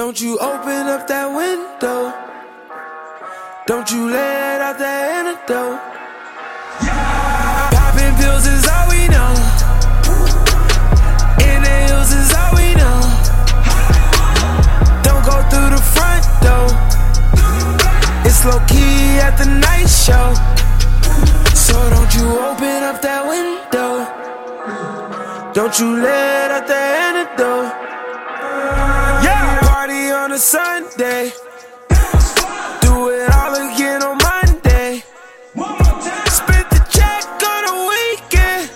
Don't you open up that window. Don't you let out that antidote. Yeah. Popping pills is all we know. In the hills is all we know. Don't go through the front door. It's low key at the night show. So don't you open up that window. Don't you let out the antidote. Sunday. Do it all again on Monday. Spent the check on a weekend.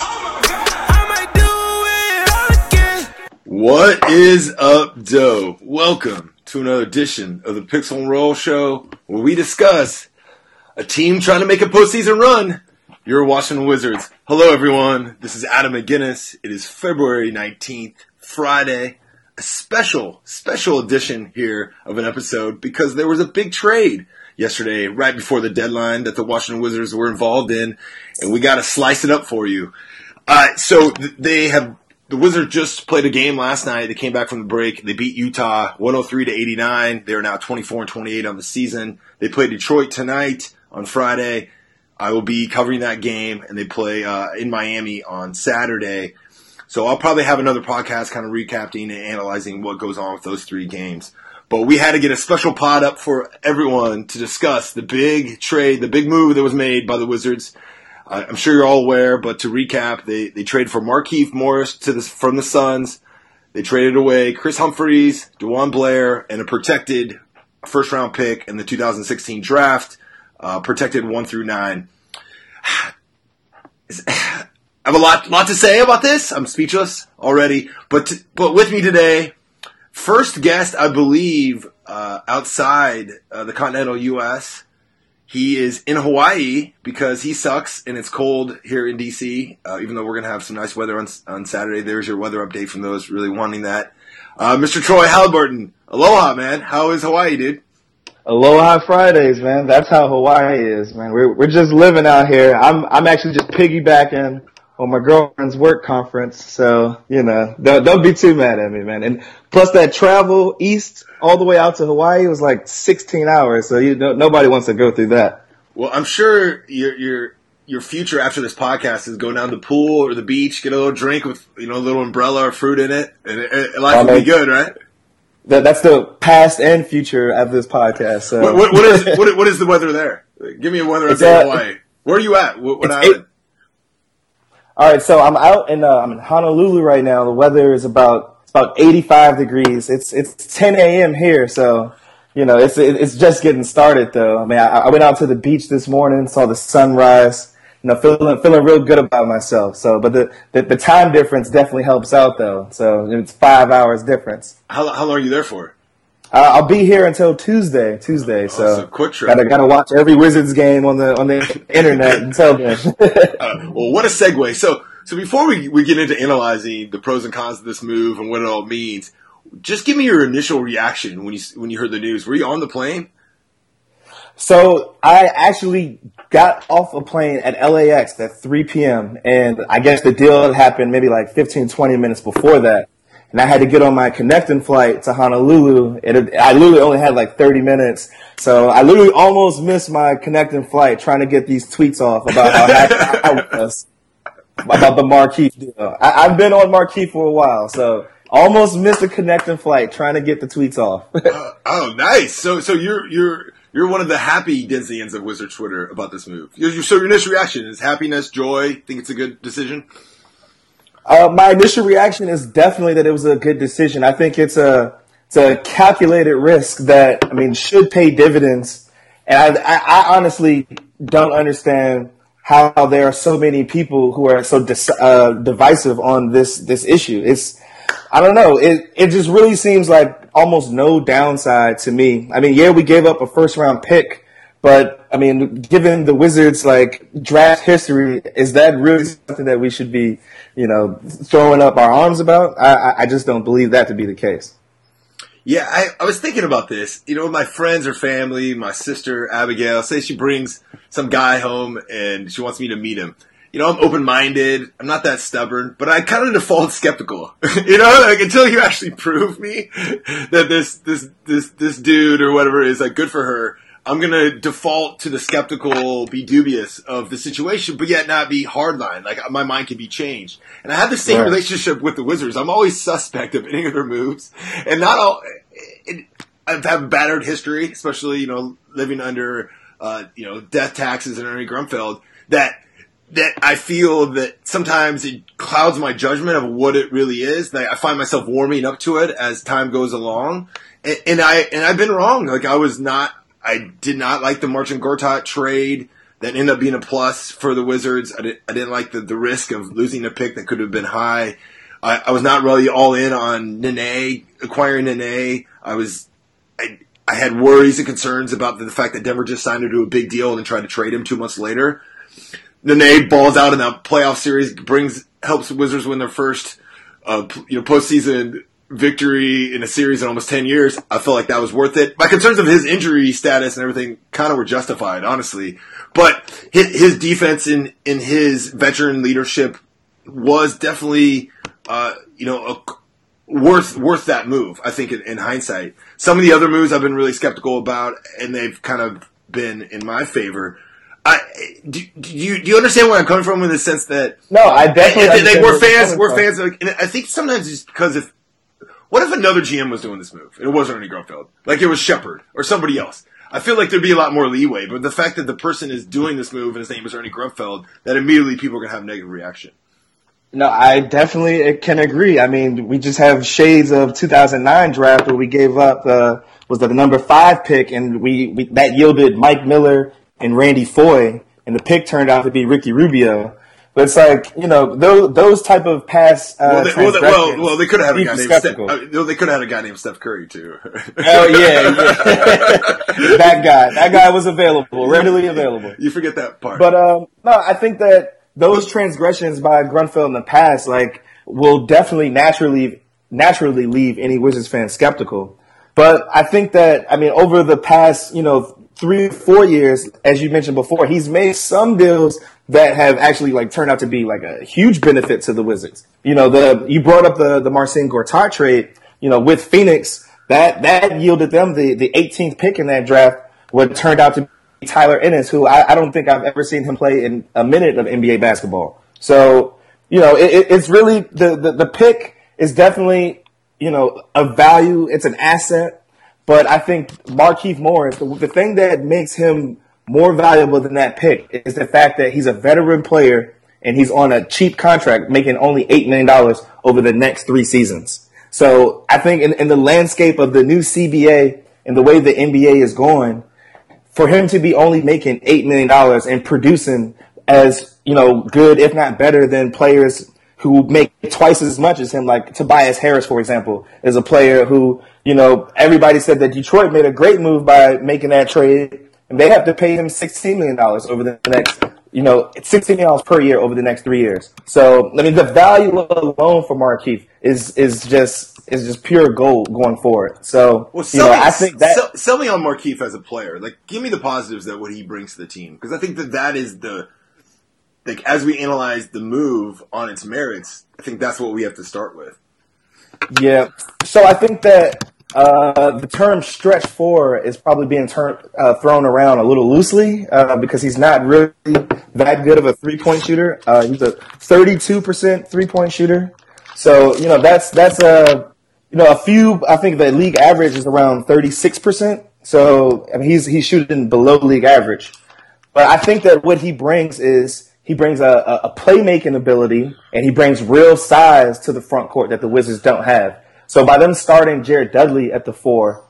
I might do it again. What is up, Doe? Welcome to another edition of the Pixel and Roll Show, where we discuss a team trying to make a postseason run. Your Washington Wizards. Hello, everyone. This is Adam McGinnis. It is February 19th, Friday. A special, special edition here of an episode because there was a big trade yesterday, right before the deadline that the Washington Wizards were involved in, and we got to slice it up for you. Uh, so th- they have the Wizards just played a game last night. They came back from the break. They beat Utah 103 to 89. They are now 24 and 28 on the season. They play Detroit tonight on Friday. I will be covering that game, and they play uh, in Miami on Saturday. So I'll probably have another podcast kind of recapping and analyzing what goes on with those three games. But we had to get a special pod up for everyone to discuss the big trade, the big move that was made by the Wizards. Uh, I'm sure you're all aware, but to recap, they, they traded for Markieff Morris to the, from the Suns. They traded away Kris Humphries, DeJuan Blair, and a protected first round pick in the 2016 draft, uh, protected one through nine. Have a lot, lot to say about this. I'm speechless already. But, t- but with me today, first guest, I believe, uh, outside uh, the continental U.S. He is in Hawaii because he sucks and it's cold here in DC. Uh, even though we're gonna have some nice weather on on Saturday, there's your weather update from those really wanting that. Uh, Mr. Troy Haliburton, aloha, man. How is Hawaii, dude? Aloha Fridays, man. That's how Hawaii is, man. We're we're just living out here. I'm I'm actually just piggybacking on my girlfriend's work conference, so you know, don't don't be too mad at me, man. And plus that travel east all the way out to Hawaii was like 16 hours, so you know, nobody wants to go through that. Well, I'm sure your your your future after this podcast is go down to the pool or the beach, get a little drink with you know a little umbrella or fruit in it, and it, it, life will be good, right? That that's the past and future of this podcast. So What, what, what is what, what is the weather there? Give me a weather update in uh, Hawaii. Where are you at? What, what island? All right, so I'm out in uh, I'm in Honolulu right now. The weather is about it's about 85 degrees. It's it's 10 a.m. here, so you know it's it's just getting started though. I mean, I, I went out to the beach this morning, saw the sunrise. You know, feeling feeling real good about myself. So, but the the, the time difference definitely helps out though. So it's five hours difference. How, how long are you there for? Uh, I'll be here until Tuesday. Tuesday, so, Oh, so quick trip. gotta gotta watch every Wizards game on the on the internet until then. Uh, well, what a segue. So, so before we, we get into analyzing the pros and cons of this move and what it all means, just give me your initial reaction when you when you heard the news. Were you on the plane? So I actually got off a plane at LAX at 3 p.m. and I guess the deal had happened maybe like 15, 20 minutes before that. And I had to get on my connecting flight to Honolulu. It, I literally only had like 30 minutes. So I literally almost missed my connecting flight trying to get these tweets off about how happy I was about the Markieff deal. I, I've been on Markieff for a while, so almost missed a connecting flight trying to get the tweets off. Uh, oh, nice. So, so you're you're you're one of the happy Denzians of Wizard Twitter about this move. So your initial reaction is happiness, joy. Think it's a good decision. Uh, my initial reaction is definitely that it was a good decision. I think it's a it's a calculated risk that I mean should pay dividends. And I, I, I honestly don't understand how there are so many people who are so dis, uh, divisive on this this issue. It's I don't know. It it just really seems like almost no downside to me. I mean, yeah, we gave up a first round pick, but I mean, given the Wizards like draft history, is that really something that we should be, you know, throwing up our arms about? I, I- just don't believe that to be the case. Yeah, I, I was thinking about this. You know, my friends or family, my sister Abigail, say she brings some guy home and she wants me to meet him. you know, I'm open minded. I'm not that stubborn, but I kind of default skeptical. you know, like until you actually prove me that this this this this dude or whatever is like good for her. I'm gonna default to the skeptical, be dubious of the situation, but yet not be hardline. Like my mind can be changed. And I have the same Right. relationship with the Wizards. I'm always suspect of any of their moves, and not all. It, I've had a battered history, especially you know living under uh, you know death taxes and Ernie Grunfeld. That that I feel that sometimes it clouds my judgment of what it really is. That I find myself warming up to it as time goes along, and, and I and I've been wrong. Like I was not, I did not like the Marcin Gortat trade. That ended up being a plus for the Wizards. I, did, didn't like the, the risk of losing a pick that could have been high. I, I was not really all in on Nene acquiring Nene. I was I, I had worries and concerns about the, the fact that Denver just signed him to a big deal and then tried to trade him two months later. Nene balls out in that playoff series, brings helps Wizards win their first uh, you know postseason victory in a series in almost ten years. I felt like that was worth it. My concerns of his injury status and everything kind of were justified, honestly. But his, his defense in in his veteran leadership was definitely uh, you know a, worth worth that move. I think in, in hindsight, some of the other moves I've been really skeptical about, and they've kind of been in my favor. I do, do you do you understand where I'm coming from in the sense that No, I definitely. they, they, we're fans. We're from. fans. Of, and I think sometimes it's because if what if another GM was doing this move? It wasn't Ernie Grunfeld. Like it was Shepard or somebody else. I feel like there'd be a lot more leeway. But the fact that the person is doing this move and his name is Ernie Grunfeld, that immediately people are gonna have a negative reaction. No, I definitely can agree. I mean, we just have shades of 2009 draft where we gave up uh, was the number five pick, and we, we that yielded Mike Miller and Randy Foye, and the pick turned out to be Ricky Rubio. But it's like you know those those type of past uh, Well, they, well, they, well, well, they could have had a guy named Steph, uh, they could have had a guy named Steph Curry too. Oh yeah, yeah. that guy. That guy was available, readily available. you forget that part. But um, no, I think that those transgressions by Grunfeld in the past, like, will definitely naturally naturally leave any Wizards fan skeptical. But I think that I mean, over the past, you know, three four years, as you mentioned before, he's made some deals that have actually like turned out to be like a huge benefit to the Wizards. You know, the you brought up the the Marcin Gortat trade. You know, with Phoenix, that that yielded them the the 18th pick in that draft. What turned out to be Tyler Ennis, who I, I don't think I've ever seen him play in a minute of NBA basketball. So you know, it, it- it's really the, the the pick is definitely you know a value. It's an asset. But I think Markieff Morris, the, the thing that makes him more valuable than that pick is the fact that he's a veteran player and he's on a cheap contract, making only $8 million over the next three seasons. So I think in, in the landscape of the new CBA and the way the NBA is going, for him to be only making $8 million and producing as, you know, good, if not better than players who make twice as much as him, like Tobias Harris, for example, is a player who, you know, everybody said that Detroit made a great move by making that trade, they have to pay him $16 million over the next, you know, $16 million per year over the next three years. So, I mean, the value alone for Markieff is, is just, is just pure gold going forward. So, Well, you sell, know, me, I think that, sell, sell me on Markieff as a player. Like, give me the positives that what he brings to the team because I think that that is the like as we analyze the move on its merits. I think that's what we have to start with. Yeah. So I think that uh, the term stretch four is probably being tur- uh, thrown around a little loosely uh, because he's not really that good of a three point shooter. Uh, he's a 32% three point shooter. So, you know, that's, that's a, you know, a few, I think the league average is around 36%. So, I mean, he's, he's shooting below league average. But I think that what he brings is he brings a, a playmaking ability and he brings real size to the front court that the Wizards don't have. So by them starting Jared Dudley at the four,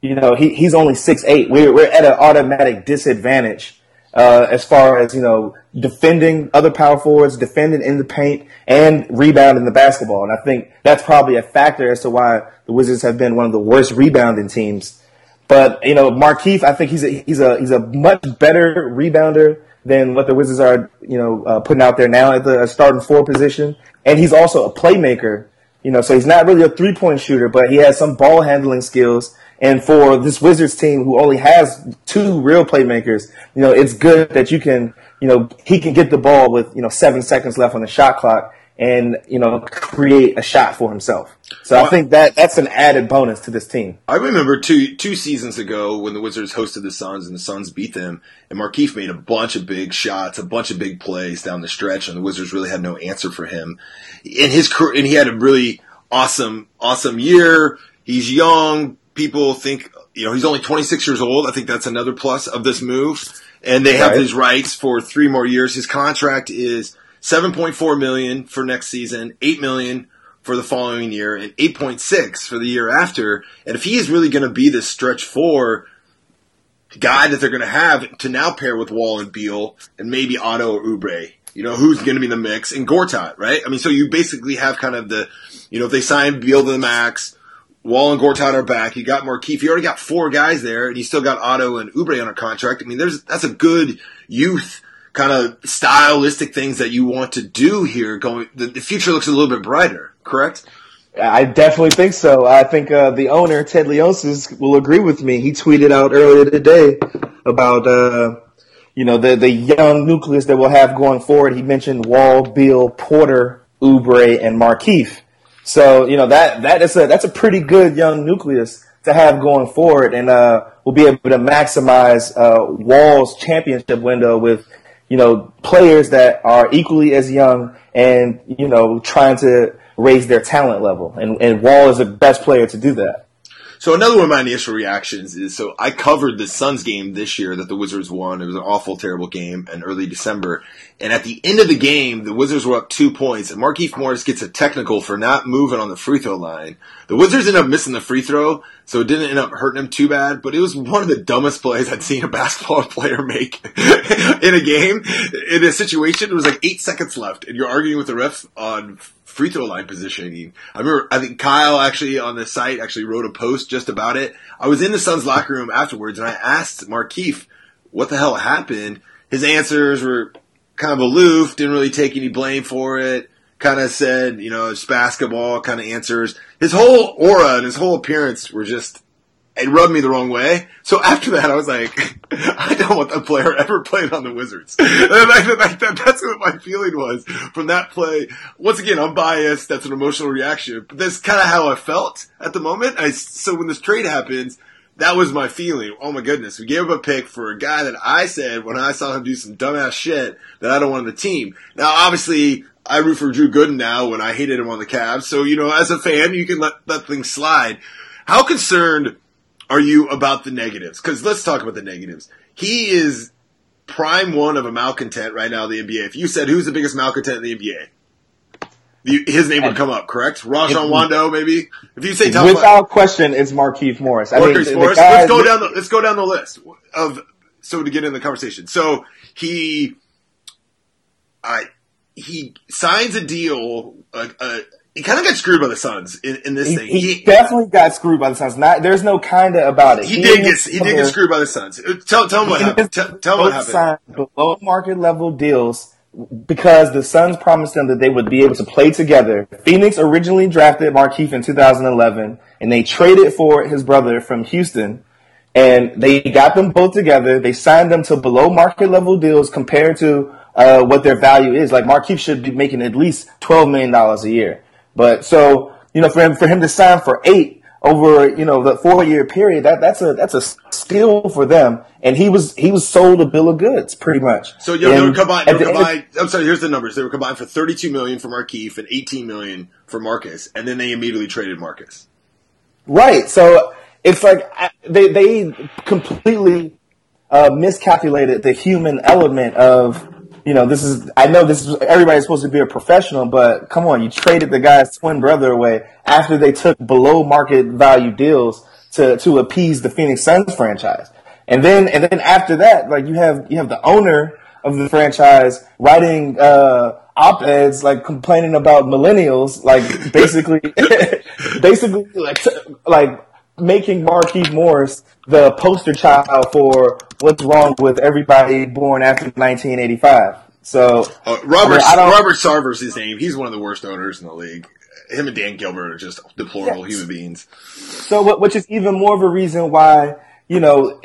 you know, he, he's only six eight. We're, we're at an automatic disadvantage uh, as far as, you know, defending other power forwards, defending in the paint, and rebounding the basketball. And I think that's probably a factor as to why the Wizards have been one of the worst rebounding teams but you know, Markieff, I think he's a he's a he's a much better rebounder than what the Wizards are you know uh, putting out there now at the starting four position, and he's also a playmaker. You know, so he's not really a three point shooter, but he has some ball handling skills. And for this Wizards team, who only has two real playmakers, you know, it's good that you can you know, he can get the ball with, you know, seven seconds left on the shot clock and, you know, create a shot for himself. So well, I think that that's an added bonus to this team. I remember two two seasons ago when the Wizards hosted the Suns and the Suns beat them, and Markieff made a bunch of big shots, a bunch of big plays down the stretch, and the Wizards really had no answer for him. In his career, and he had a really awesome, awesome year. He's young. People think, you know, he's only 26 years old. I think that's another plus of this move. And they have right. his rights for three more years. His contract is 7.4 million for next season, 8 million for the following year, and 8.6 for the year after. And if he is really going to be this stretch four guy that they're going to have to now pair with Wall and Beal and maybe Otto or Oubre, you know, who's going to be in the mix and Gortat, right? I mean, so you basically have kind of the, you know, if they sign Beal to the max, Wall and Gortat are back. You got Markieff. You already got four guys there, and you still got Otto and Oubre on a contract. I mean, there's that's a good youth kind of stylistic things that you want to do here. Going, the, the future looks a little bit brighter. Correct? I definitely think so. I think uh, the owner Ted Leonsis will agree with me. He tweeted out earlier today about uh, you know the the young nucleus that we'll have going forward. He mentioned Wall, Beal Porter, Oubre, and Markieff. So you know that that is a that's a pretty good young nucleus to have going forward, and uh, we'll be able to maximize uh, Wall's championship window with you know players that are equally as young and you know trying to raise their talent level. And, and Wall is the best player to do that. So another one of my initial reactions is so I covered the Suns game this year that the Wizards won. It was an awful, terrible game in early December. And at the end of the game, the Wizards were up two points, and Markieff Morris gets a technical for not moving on the free throw line. The Wizards end up missing the free throw, so it didn't end up hurting them too bad. But it was one of the dumbest plays I'd seen a basketball player make in a game. In a situation, it was like eight seconds left, and you're arguing with the ref on free throw line positioning. I remember, I think Kyle actually on the site actually wrote a post just about it. I was in the Suns locker room afterwards and I asked Markieff what the hell happened. His answers were kind of aloof, didn't really take any blame for it. Kind of said, you know, it's basketball kind of answers. His whole aura and his whole appearance were just it rubbed me the wrong way. So after that, I was like, I don't want that player ever playing on the Wizards. that, that's what my feeling was from that play. Once again, I'm biased. That's an emotional reaction, but that's kind of how I felt at the moment. I, so when this trade happens, that was my feeling. Oh my goodness, we gave up a pick for a guy that I said when I saw him do some dumbass shit that I don't want on the team. Now, obviously, I root for Drew Gooden now when I hated him on the Cavs. So, you know, as a fan, you can let that thing slide. How concerned are you about the negatives? Because let's talk about the negatives. He is prime one of a malcontent right now in the NBA. If you said who's the biggest malcontent in the NBA, his name would come up, correct? Rajon Rondo, maybe. If you say top without five. question, it's Markieff Morris. I mean, Morris. let's go down. The, let's go down the list of so to get in the conversation. So he, I, he signs a deal, a, a, he kind of got screwed by the Suns in, in this he, thing. He, he, definitely got screwed by the Suns. Not there's no kinda about it. He, did get he did get screwed by the Suns. Uh, tell tell him what happened. Tell, tell him what happened. Signed below market level deals because the Suns promised them that they would be able to play together. Phoenix originally drafted Markieff in 2011, and they traded for his brother from Houston. And they got them both together. They signed them to below market level deals compared to uh, what their value is. Like Markieff should be making at least twelve million dollars a year. But so you know, for him for him to sign for eight over you know the four year period, that that's a that's a steal for them. And he was he was sold a bill of goods pretty much. So you they were combined. They were combined I'm sorry. Here's the numbers. They were combined for 32 million for Markieff and 18 million for Marcus, and then they immediately traded Marcus. Right. So it's like they they completely uh, miscalculated the human element of you know, this is, I know this is, everybody's supposed to be a professional, but come on, you traded the guy's twin brother away after they took below market value deals to, to appease the Phoenix Suns franchise. And then, and then after that, like you have, you have the owner of the franchise writing, uh, op-eds like complaining about millennials, like basically, basically like, like making Markieff Morris the poster child for what's wrong with everybody born after 1985. So uh, Robert I mean, Robert Sarver's his name. He's one of the worst owners in the league. Him and Dan Gilbert are just deplorable human beings. So, which is even more of a reason why you know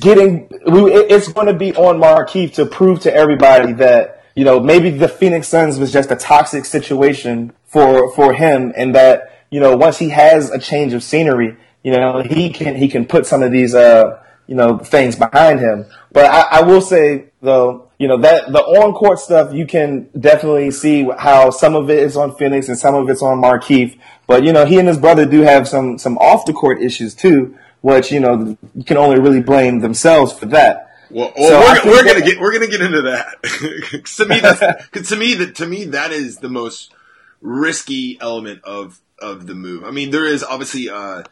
getting it's going to be on Markieff to prove to everybody that you know maybe the Phoenix Suns was just a toxic situation for for him, and that you know once he has a change of scenery, you know he can he can put some of these uh you know things behind him. But I, I will say though, you know that the on court stuff you can definitely see how some of it is on Phoenix and some of it's on Markieff. But you know he and his brother do have some some off the court issues too which you know you can only really blame themselves for that. Well, well so we're, we're gonna get we're gonna get into that. to me, that's, to me that to me that is the most risky element of of the move. I mean, there is obviously uh,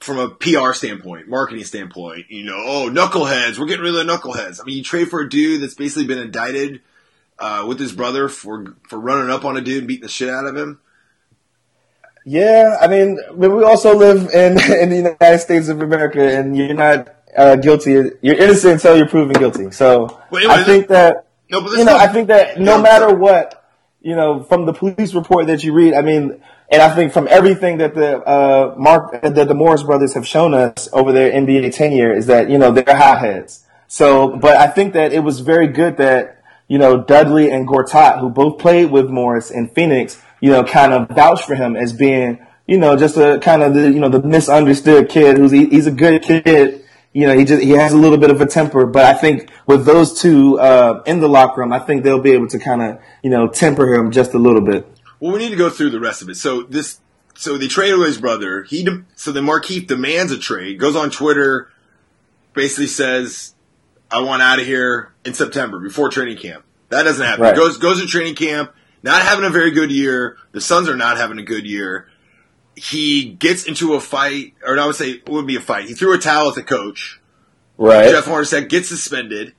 from a PR standpoint, marketing standpoint, you know, oh knuckleheads, we're getting rid of the knuckleheads. I mean, you trade for a dude that's basically been indicted uh, with his brother for for running up on a dude and beating the shit out of him. Yeah, I mean, we also live in in the United States of America, and you're not uh, guilty. You're innocent until you're proven guilty. So I think that no, you know, I think that no matter what, you know, from the police report that you read, I mean, and I think from everything that the uh, Mark that the Morris brothers have shown us over their NBA tenure is that you know they're hotheads. So, but I think that it was very good that you know Dudley and Gortat, who both played with Morris in Phoenix you know, kind of vouched for him as being, you know, just a kind of the, you know, the misunderstood kid who's, he, he's a good kid. You know, he just, he has a little bit of a temper, but I think with those two, uh, in the locker room, I think they'll be able to kind of, you know, temper him just a little bit. Well, we need to go through the rest of it. So this, so they trade away his brother. He, de- so then Markieff demands a trade, goes on Twitter, basically says, I want out of here in September before training camp. That doesn't happen. Right. Goes, goes to training camp not having a very good year. The Suns are not having a good year. He gets into a fight, or I would say it would be a fight. He threw a towel at the coach. Right. Jeff Hornacek gets suspended.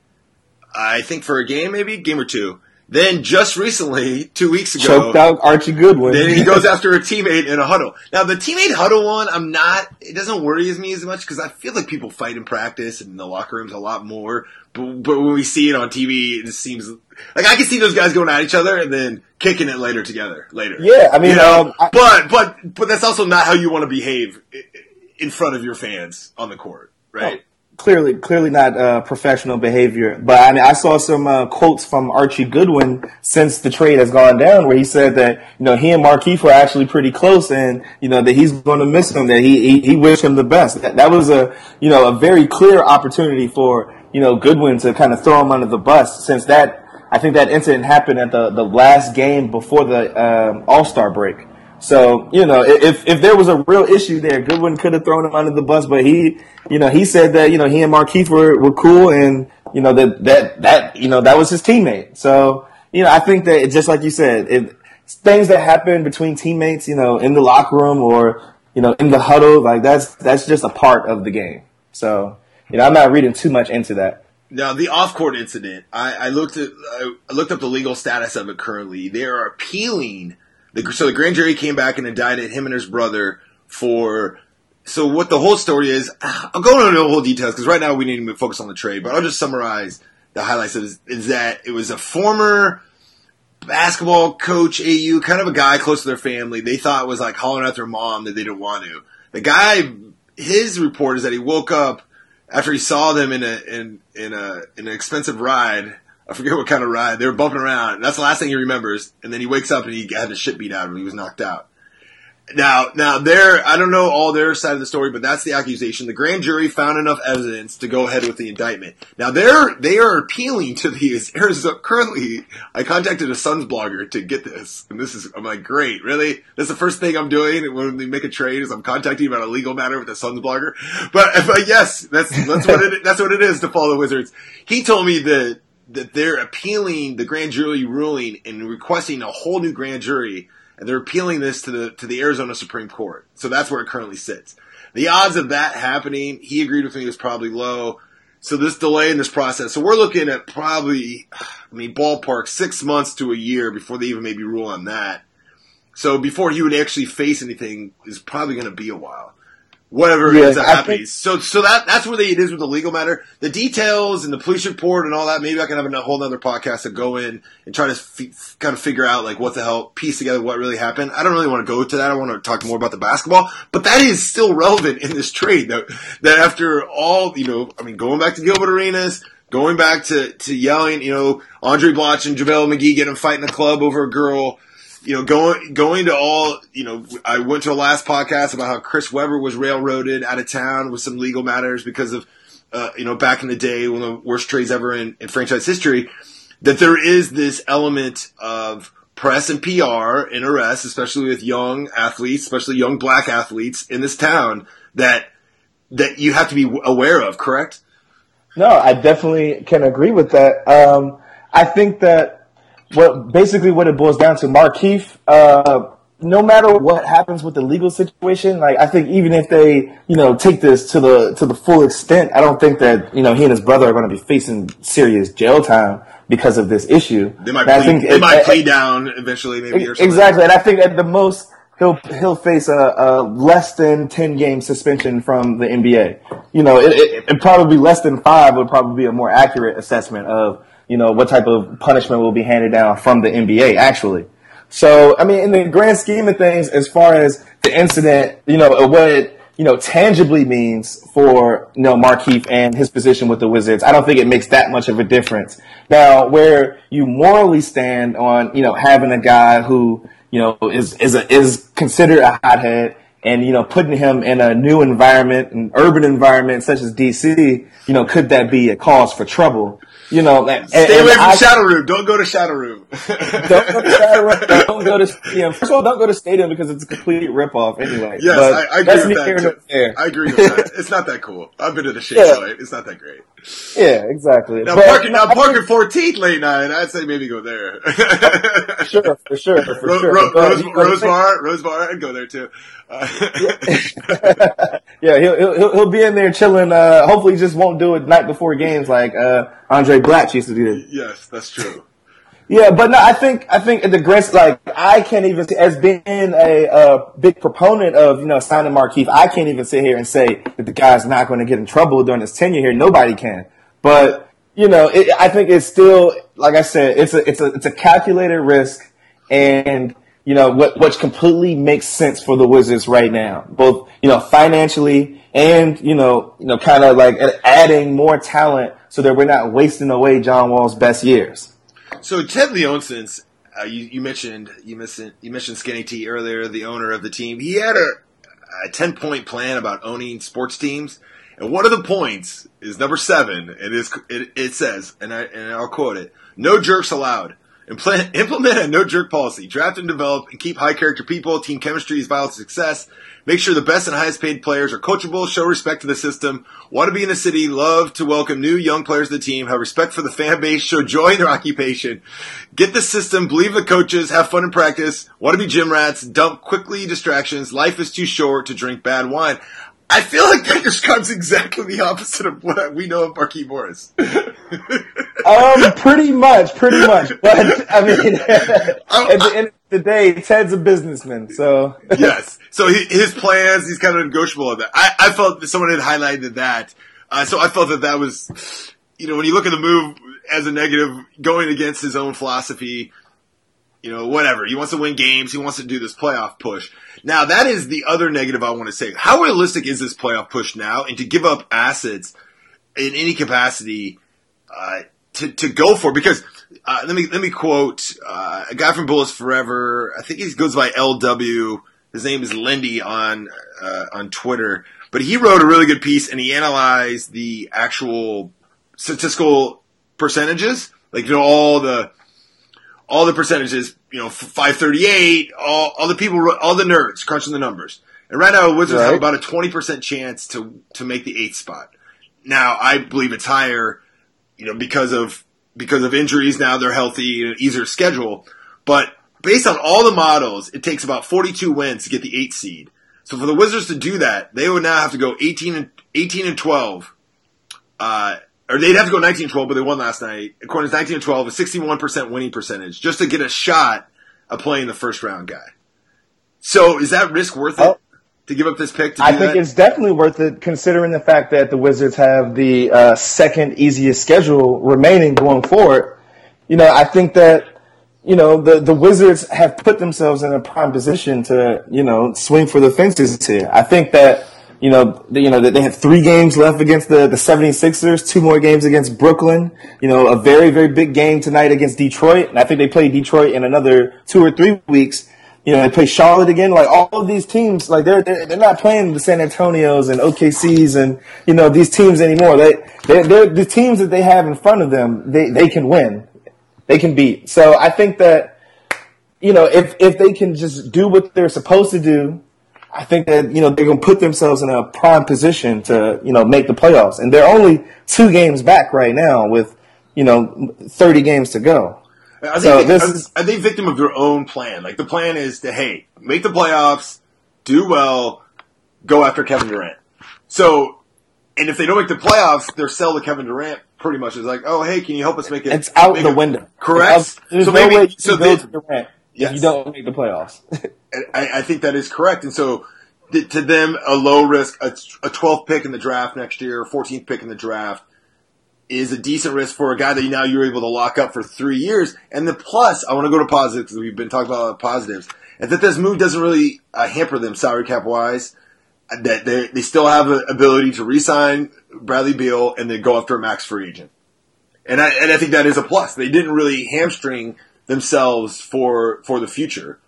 I think for a game, maybe game or two. Then just recently, two weeks ago, choked out Archie Goodwin. Then he goes after a teammate in a huddle. Now the teammate huddle one, I'm not. It doesn't worry me as much because I feel like people fight in practice and in the locker rooms a lot more. But, but when we see it on TV, it just seems like I can see those guys going at each other and then kicking it later together later. Yeah, I mean, you know? um, I, but but but that's also not how you want to behave in front of your fans on the court, right? Clearly clearly not uh, professional behavior. But I mean, I saw some uh, quotes from Archie Goodwin since the trade has gone down, where he said that you know he and Markieff were actually pretty close, and you know that he's going to miss him. That he he, he wished him the best. That, that was a you know a very clear opportunity for you know Goodwin to kind of throw him under the bus, since that I think that incident happened at the the last game before the um, All Star break. So, you know, if, if there was a real issue there, Goodwin could have thrown him under the bus, but he, you know, he said that, you know, he and Markieff were, were cool and, you know, that, that, that, you know, that was his teammate. So, you know, I think that just like you said, it, things that happen between teammates, you know, in the locker room or, you know, in the huddle, like that's, that's just a part of the game. So, you know, I'm not reading too much into that. Now, the off-court incident, I, I looked at, I looked up the legal status of it currently. They are appealing the, so the grand jury came back and indicted him and his brother for. So what the whole story is, I'll go into the whole details because right now we need to focus on the trade. But I'll just summarize the highlights. Is, is that it was a former basketball coach, AU, kind of a guy close to their family. They thought was like hollering at their mom that they didn't want to. The guy, his report is that he woke up after he saw them in a in in a in an expensive ride I forget what kind of ride. They were bumping around. That's the last thing he remembers. And then he wakes up and he had the shit beat out of him. He was knocked out. Now, now there, I don't know all their side of the story, but that's the accusation. The grand jury found enough evidence to go ahead with the indictment. Now they're, they are appealing to these. Currently, I contacted a Suns blogger to get this, and this is, I'm like, great, really? That's the first thing I'm doing when we make a trade is I'm contacting about a legal matter with a Suns blogger. But, but yes, that's, that's what it, that's what it is to follow the Wizards. He told me that that they're appealing the grand jury ruling and requesting a whole new grand jury, and they're appealing this to the to the Arizona Supreme Court. So that's where it currently sits. The odds of that happening, he agreed with me, is probably low. So this delay in this process, so we're looking at probably, I mean, ballpark six months to a year before they even maybe rule on that. So before he would actually face anything is probably going to be a while. Whatever Yeah, ends up I happening. think- so, so that that's where they, it is with the legal matter. The details and the police report and all that. Maybe I can have a whole other podcast to go in and try to f- kind of figure out like what the hell, piece together what really happened. I don't really want to go to that. I want to talk more about the basketball, but that is still relevant in this trade. That that after all, you know, I mean, going back to Gilbert Arenas. Going back to, to yelling, you know, Andray Blatche and JaVale McGee getting fighting a club over a girl, you know, going going to all, you know, I went to a last podcast about how Chris Webber was railroaded out of town with some legal matters because of, uh, you know, back in the day, one of the worst trades ever in, in franchise history. That there is this element of press and PR arrest, especially with young athletes, especially young black athletes in this town that that you have to be aware of. Correct? No, I definitely can agree with that. Um, I think that what basically what it boils down to, Markieff, uh, no matter what happens with the legal situation, like I think even if they, you know, take this to the to the full extent, I don't think that you know he and his brother are going to be facing serious jail time because of this issue. They might And I plead, think they it- might it- plead down eventually, maybe or something. Exactly, and I think at the most he'll he'll face a, a less than ten game suspension from the NBA. You know, it, it, it probably less than five would probably be a more accurate assessment of you know what type of punishment will be handed down from the NBA actually. So I mean, in the grand scheme of things, as far as the incident, you know what it you know tangibly means for you know Markieff and his position with the Wizards, I don't think it makes that much of a difference. Now, where you morally stand on you know having a guy who you know is is a, is considered a hothead and you know putting him in a new environment, an urban environment such as DC, you know, could that be a cause for trouble? You know, and, Stay and away from I- Shadow Room. Don't go to Shadow Room. don't go to Saturday, don't go to stadium. First of all, don't go to stadium because it's a complete ripoff anyway. yes, I, I agree with that. nor too. there. I agree with that. It's not that cool. I've been to the shade Yeah. joint. It's not that great. Yeah, exactly. Now, But, parking, now parking 14th late night. I'd say maybe go there. Sure, for sure, for Ro- sure. Ro- Rose, you Rose Bar, Rose Bar. I'd go there too. Uh, yeah, he'll, he'll he'll be in there chilling. Uh, hopefully, just won't do it night before games like uh, Andray Blatche used to do. yes, that's true. Yeah, but no, I think I think the grand like I can't even as being a, uh big proponent of you know signing Markieff, I can't even sit here and say that the guy's not going to get in trouble during his tenure here. Nobody can, but you know, it, I think it's still like I said, it's a it's a it's a calculated risk, and you know what what completely makes sense for the Wizards right now, both you know financially and you know you know kind of like adding more talent so that we're not wasting away John Wall's best years. So Ted Leonsis's, uh, you, you mentioned you mentioned you mentioned Skinny T earlier, the owner of the team. He had a, a ten point plan about owning sports teams, and one of the points is number seven. It is it, it says, and I and I'll quote it: "No jerks allowed." Implement a no jerk policy. Draft and develop and keep high character people. Team chemistry is vital to success. Make sure the best and highest paid players are coachable. Show respect to the system. Want to be in the city. Love to welcome new young players to the team. Have respect for the fan base. Show joy in their occupation. Get the system. Believe the coaches. Have fun in practice. Want to be gym rats. Dump quickly distractions. Life is too short to drink bad wine. I feel like that describes exactly the opposite of what we know of Markieff Morris. Um, pretty much, pretty much. But I mean, at the end of the day, Ted's a businessman, so yes. So he, his plans, he's kind of negotiable on that. I, I felt that someone had highlighted that. Uh, so I felt that that was, you know, when you look at the move as a negative, going against his own philosophy, you know, whatever. He wants to win games. He wants to do this playoff push. Now that is the other negative I want to say. How realistic is this playoff push now? And to give up assets in any capacity, uh, to, to go for because uh, let me let me quote uh, a guy from Bullets Forever. I think he goes by LW. His name is Lindy on uh, on Twitter, but he wrote a really good piece and he analyzed the actual statistical percentages, like you know all the all the percentages. You know, five thirty eight. All all the people, all the nerds crunching the numbers. And right now, Wizards have about a twenty percent chance to to make the eighth spot. Now, I believe it's higher you know, because of because of injuries. Now they're healthy and an easier schedule. But based on all the models, it takes about 42 wins to get the eight seed. So for the Wizards to do that, they would now have to go 18 and 18 and 12. Uh, or they'd have to go 19-12, but they won last night. According to 19-12, a 61% winning percentage just to get a shot of playing the first round guy. So is that risk worth it Oh. to give up this pick? To I think that? it's definitely worth it, considering the fact that the Wizards have the uh, second easiest schedule remaining going forward. You know, I think that you know the the Wizards have put themselves in a prime position to you know swing for the fences here. I think that you know, they, you know, they have three games left against the, the 76ers, two more games against Brooklyn, you know, a very, very big game tonight against Detroit. And I think they play Detroit in another two or three weeks. You know, they play Charlotte again. Like all of these teams, like they're, they're, they're not playing the San Antonios and OKCs and, you know, these teams anymore. They, they're, they're the teams that they have in front of them, they, they can win. They can beat. So I think that, you know, if, if they can just do what they're supposed to do, I think that you know they're going to put themselves in a prime position to you know make the playoffs, and they're only two games back right now with you know thirty games to go. I think, so they, is, are they victim of their own plan? Like the plan is to hey make the playoffs, do well, go after Kevin Durant. So, and if they don't make the playoffs, they're sell to Kevin Durant pretty much is like, oh hey, can you help us make it? It's out the window. Correct. There's so no maybe, way you so go they, to Durant yes. you don't make the playoffs. I, I, think that is correct. And so to them, a low risk, a, a 12th pick in the draft next year, 14th pick in the draft is a decent risk for a guy that now you're able to lock up for three years. And the plus, I want to go to positives because we've been talking about the positives, and that this move doesn't really uh, hamper them salary cap wise. That they they still have the ability to re-sign Bradley Beal and then go after a max free agent. And I and I think that is a plus. They didn't really hamstring themselves for for the future.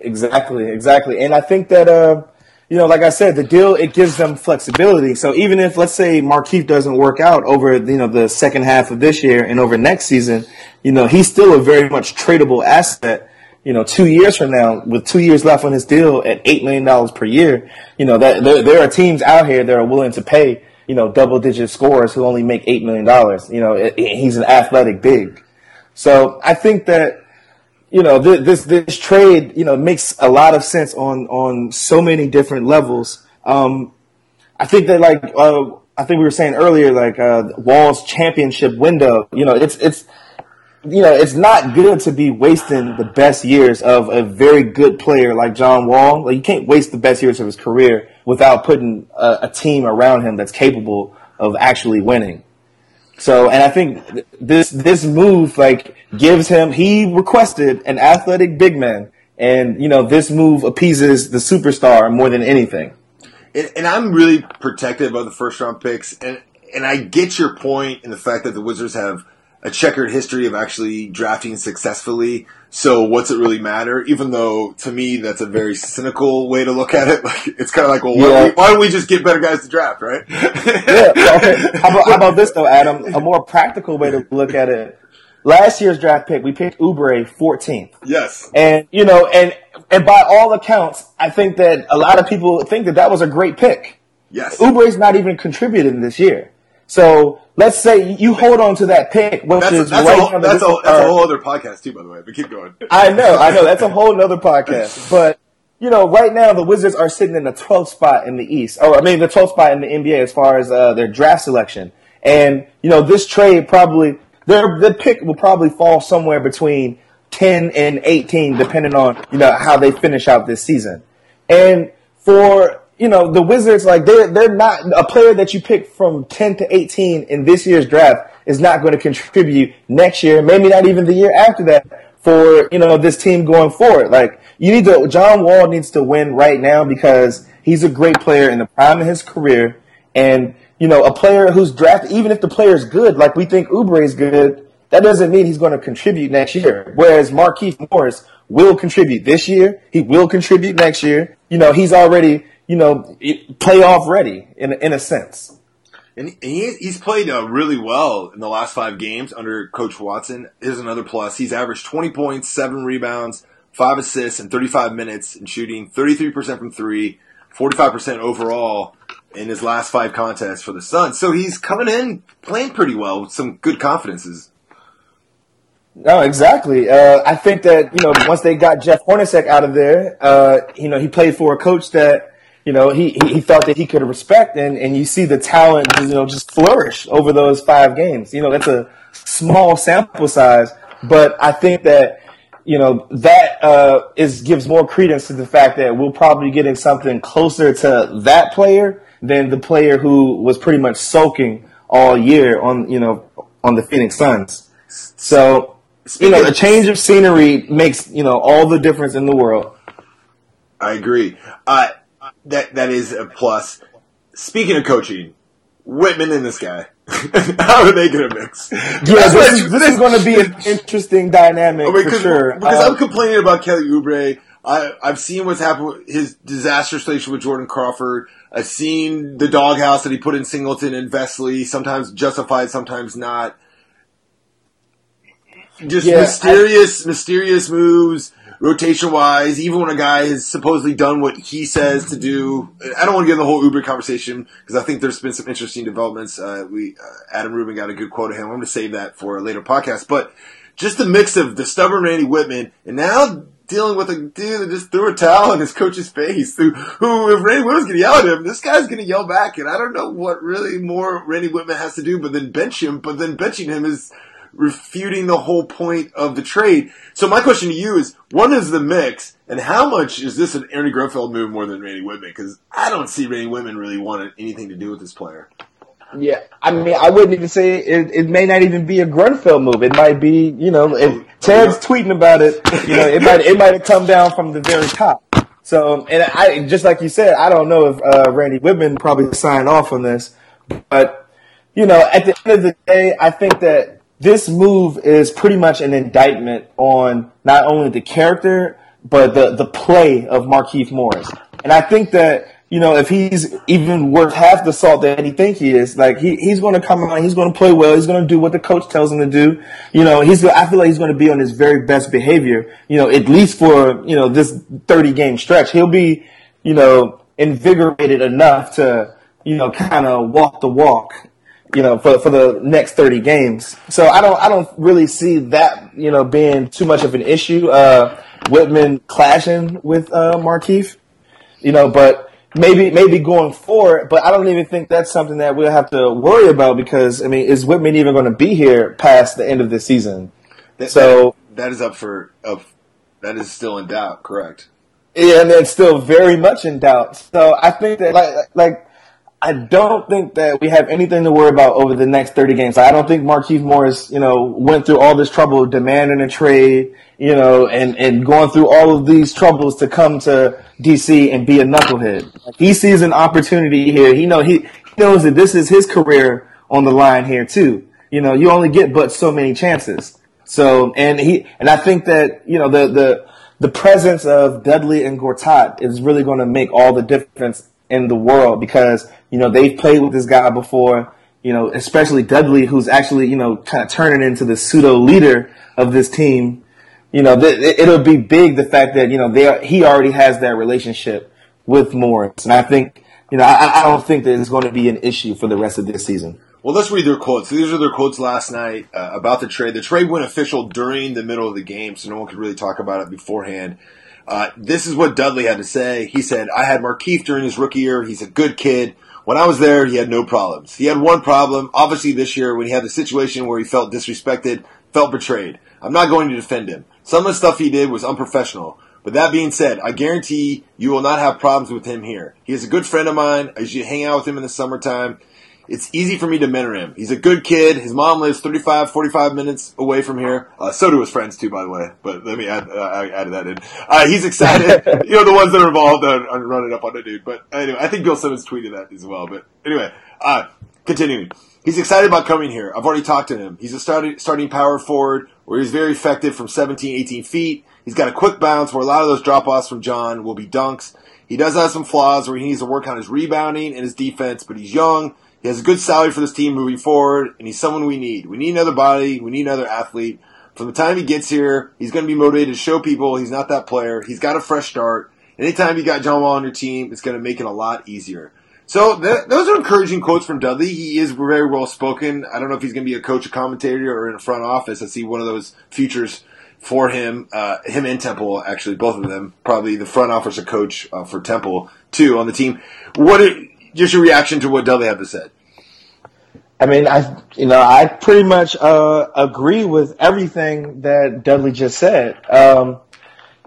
Exactly, exactly. And I think that uh, you know, like I said, the deal it gives them flexibility. So even if let's say Markieff doesn't work out over you know the second half of this year and over next season, you know, he's still a very much tradable asset. You know, two years from now, with two years left on his deal at eight million dollars per year, you know that there, there are teams out here that are willing to pay you know double digit scorers who only make eight million dollars. You know, it, it, he's an athletic big. So I think that you know this, this, this trade you know makes a lot of sense on on so many different levels. Um, I think that like uh, I think we were saying earlier, like uh, Wall's championship window. You know, it's it's you know it's not good to be wasting the best years of a very good player like John Wall. Like you can't waste the best years of his career without putting a, a team around him that's capable of actually winning. So, and I think this this move like gives him. He requested an athletic big man, and you know this move appeases the superstar more than anything. And, and I'm really protective of the first round picks, and and I get your point in the fact that the Wizards have a checkered history of actually drafting successfully. So what's it really matter? Even though to me that's a very cynical way to look at it. Like it's kind of like, well, yeah. why, why, don't we just get better guys to draft, right? yeah. Okay. How about, how about this though, Adam? A more practical way to look at it. Last year's draft pick, we picked Oubre 14th. Yes. And you know, and and by all accounts, I think that a lot of people think that that was a great pick. Yes. Oubre's not even contributing this year. So let's say you hold on to that pick, which that's is a, that's, right a, that's, a, that's a whole other podcast too, by the way. But keep going. I know, I know, that's a whole other podcast. But you know, right now the Wizards are sitting in the 12th spot in the East, or I mean the 12th spot in the NBA as far as uh, their draft selection. And you know, this trade probably their the pick will probably fall somewhere between 10 and 18, depending on you know how they finish out this season. And for you know, the Wizards, like they're they're not a player that you pick from ten to eighteen in this year's draft is not going to contribute next year, maybe not even the year after that for you know this team going forward. Like you need to, John Wall needs to win right now because he's a great player in the prime of his career, and you know a player who's drafted, even if the player is good, like we think Oubre is good, that doesn't mean he's going to contribute next year. Whereas Markieff Morris will contribute this year, he will contribute next year. You know, he's already you know, playoff ready in in a sense. And he, he's played uh, really well in the last five games under Coach Watson. Here's another plus. He's averaged 20 points, seven rebounds, five assists in 35 minutes, and shooting 33% from three, 45% overall in his last five contests for the Suns. So he's coming in playing pretty well with some good confidences. No, exactly. Uh, I think that you know once they got Jeff Hornacek out of there, uh, you know he played for a coach that you know, he, he felt that he could respect and, and you see the talent, you know, just flourish over those five games. You know, that's a small sample size, but I think that, you know that uh, is gives more credence to the fact that we'll probably getting something closer to that player than the player who was pretty much sulking all year on you know on the Phoenix Suns. So you know, a change of scenery makes you know all the difference in the world. I agree. Uh, that that is a plus. Speaking of coaching, Wittman and this guy. How are they going to mix? Yeah, this, is, this is going to be an interesting dynamic I mean, for sure. Because I'm uh, complaining about Kelly Oubre. I, I've seen what's happened with his disaster relationship with Jordan Crawford. I've seen the doghouse that he put in Singleton and Vesely, sometimes justified, sometimes not. Just yeah, mysterious, I, mysterious moves rotation wise, even when a guy has supposedly done what he says to do. I don't want to get in the whole Oubre conversation because I think there's been some interesting developments. Uh, we uh, Adam Rubin got a good quote of him. I'm going to save that for a later podcast. But just the mix of the stubborn Randy Wittman and now dealing with a dude that just threw a towel in his coach's face. Who, who if Randy Wittman's to yell at him, this guy's going to yell back. And I don't know what really more Randy Wittman has to do, but then bench him. But then benching him is refuting the whole point of the trade. So my question to you is, what is the mix, and how much is this an Ernie Grunfeld move more than Randy Wittman? Because I don't see Randy Wittman really wanting anything to do with this player. Yeah, I mean, I wouldn't even say it, it may not even be a Grunfeld move. It might be, you know, if Ted's tweeting about it, you know, it might it might have come down from the very top. So, and I just like you said, I don't know if uh, Randy Wittman probably signed off on this, but you know, at the end of the day, I think that this move is pretty much an indictment on not only the character but the the play of Markieff Morris. And I think that you know if he's even worth half the salt that he think he is, like he, he's going to come out, he's going to play well, he's going to do what the coach tells him to do. You know, he's I feel like he's going to be on his very best behavior. You know, at least for you know this thirty game stretch, he'll be you know invigorated enough to you know kind of walk the walk you know, for for the next thirty games. So I don't I don't really see that you know being too much of an issue. Uh, Wittman clashing with uh, Markieff, you know, but maybe maybe going forward. But I don't even think that's something that we'll have to worry about because I mean, is Wittman even going to be here past the end of the season? That, so that, that is up for up. That is still in doubt. Correct. Yeah, and it's still very much in doubt. So I think that like like I don't think that we have anything to worry about over the next 30 games. I don't think Markieff Morris, you know, went through all this trouble demanding a trade, you know, and, and going through all of these troubles to come to DC and be a knucklehead. He sees an opportunity here. He know he knows that this is his career on the line here too. You know, you only get but so many chances. So, and he, and I think that, you know, the, the, the presence of Dudley and Gortat is really going to make all the difference in the world because you know they've played with this guy before. You know, especially Dudley, who's actually you know kind of turning into the pseudo leader of this team. You know, th- it'll be big the fact that you know they are, he already has that relationship with Morris, and I think you know I, I don't think that it's going to be an issue for the rest of this season. Well, let's read their quotes. These are their quotes last night uh, about the trade. The trade went official during the middle of the game, so no one could really talk about it beforehand. Uh, this is what Dudley had to say. He said, I had Markieff during his rookie year. He's a good kid. When I was there, he had no problems. He had one problem, obviously this year, when he had the situation where he felt disrespected, felt betrayed. I'm not going to defend him. Some of the stuff he did was unprofessional. But that being said, I guarantee you will not have problems with him here. He is a good friend of mine. I usually hang out with him in the summertime it's easy for me to mentor him. He's a good kid. His mom lives 35, 45 minutes away from here. Uh, so do his friends too, by the way. But let me add, uh, I added that in. Uh, he's excited. you know, the ones that are involved on, on running up on the dude. But anyway, I think Bill Simmons tweeted that as well. But anyway, uh, continuing. He's excited about coming here. I've already talked to him. He's a starting, starting power forward where he's very effective from 17, 18 feet. He's got a quick bounce where a lot of those drop offs from John will be dunks. He does have some flaws where he needs to work on his rebounding and his defense, but he's young. He has a good salary for this team moving forward, and he's someone we need. We need another body. We need another athlete. From the time he gets here, he's going to be motivated to show people he's not that player. He's got a fresh start. Anytime you got John Wall on your team, it's going to make it a lot easier. So th- those are encouraging quotes from Dudley. He is very well spoken. I don't know if he's going to be a coach, a commentator, or in a front office. I see one of those futures for him. Uh, him and Temple, actually, both of them. Probably the front office or coach uh, for Temple too on the team. What? Are, just your reaction to what Dudley had to say. I mean, I you know I pretty much uh, agree with everything that Dudley just said. Um,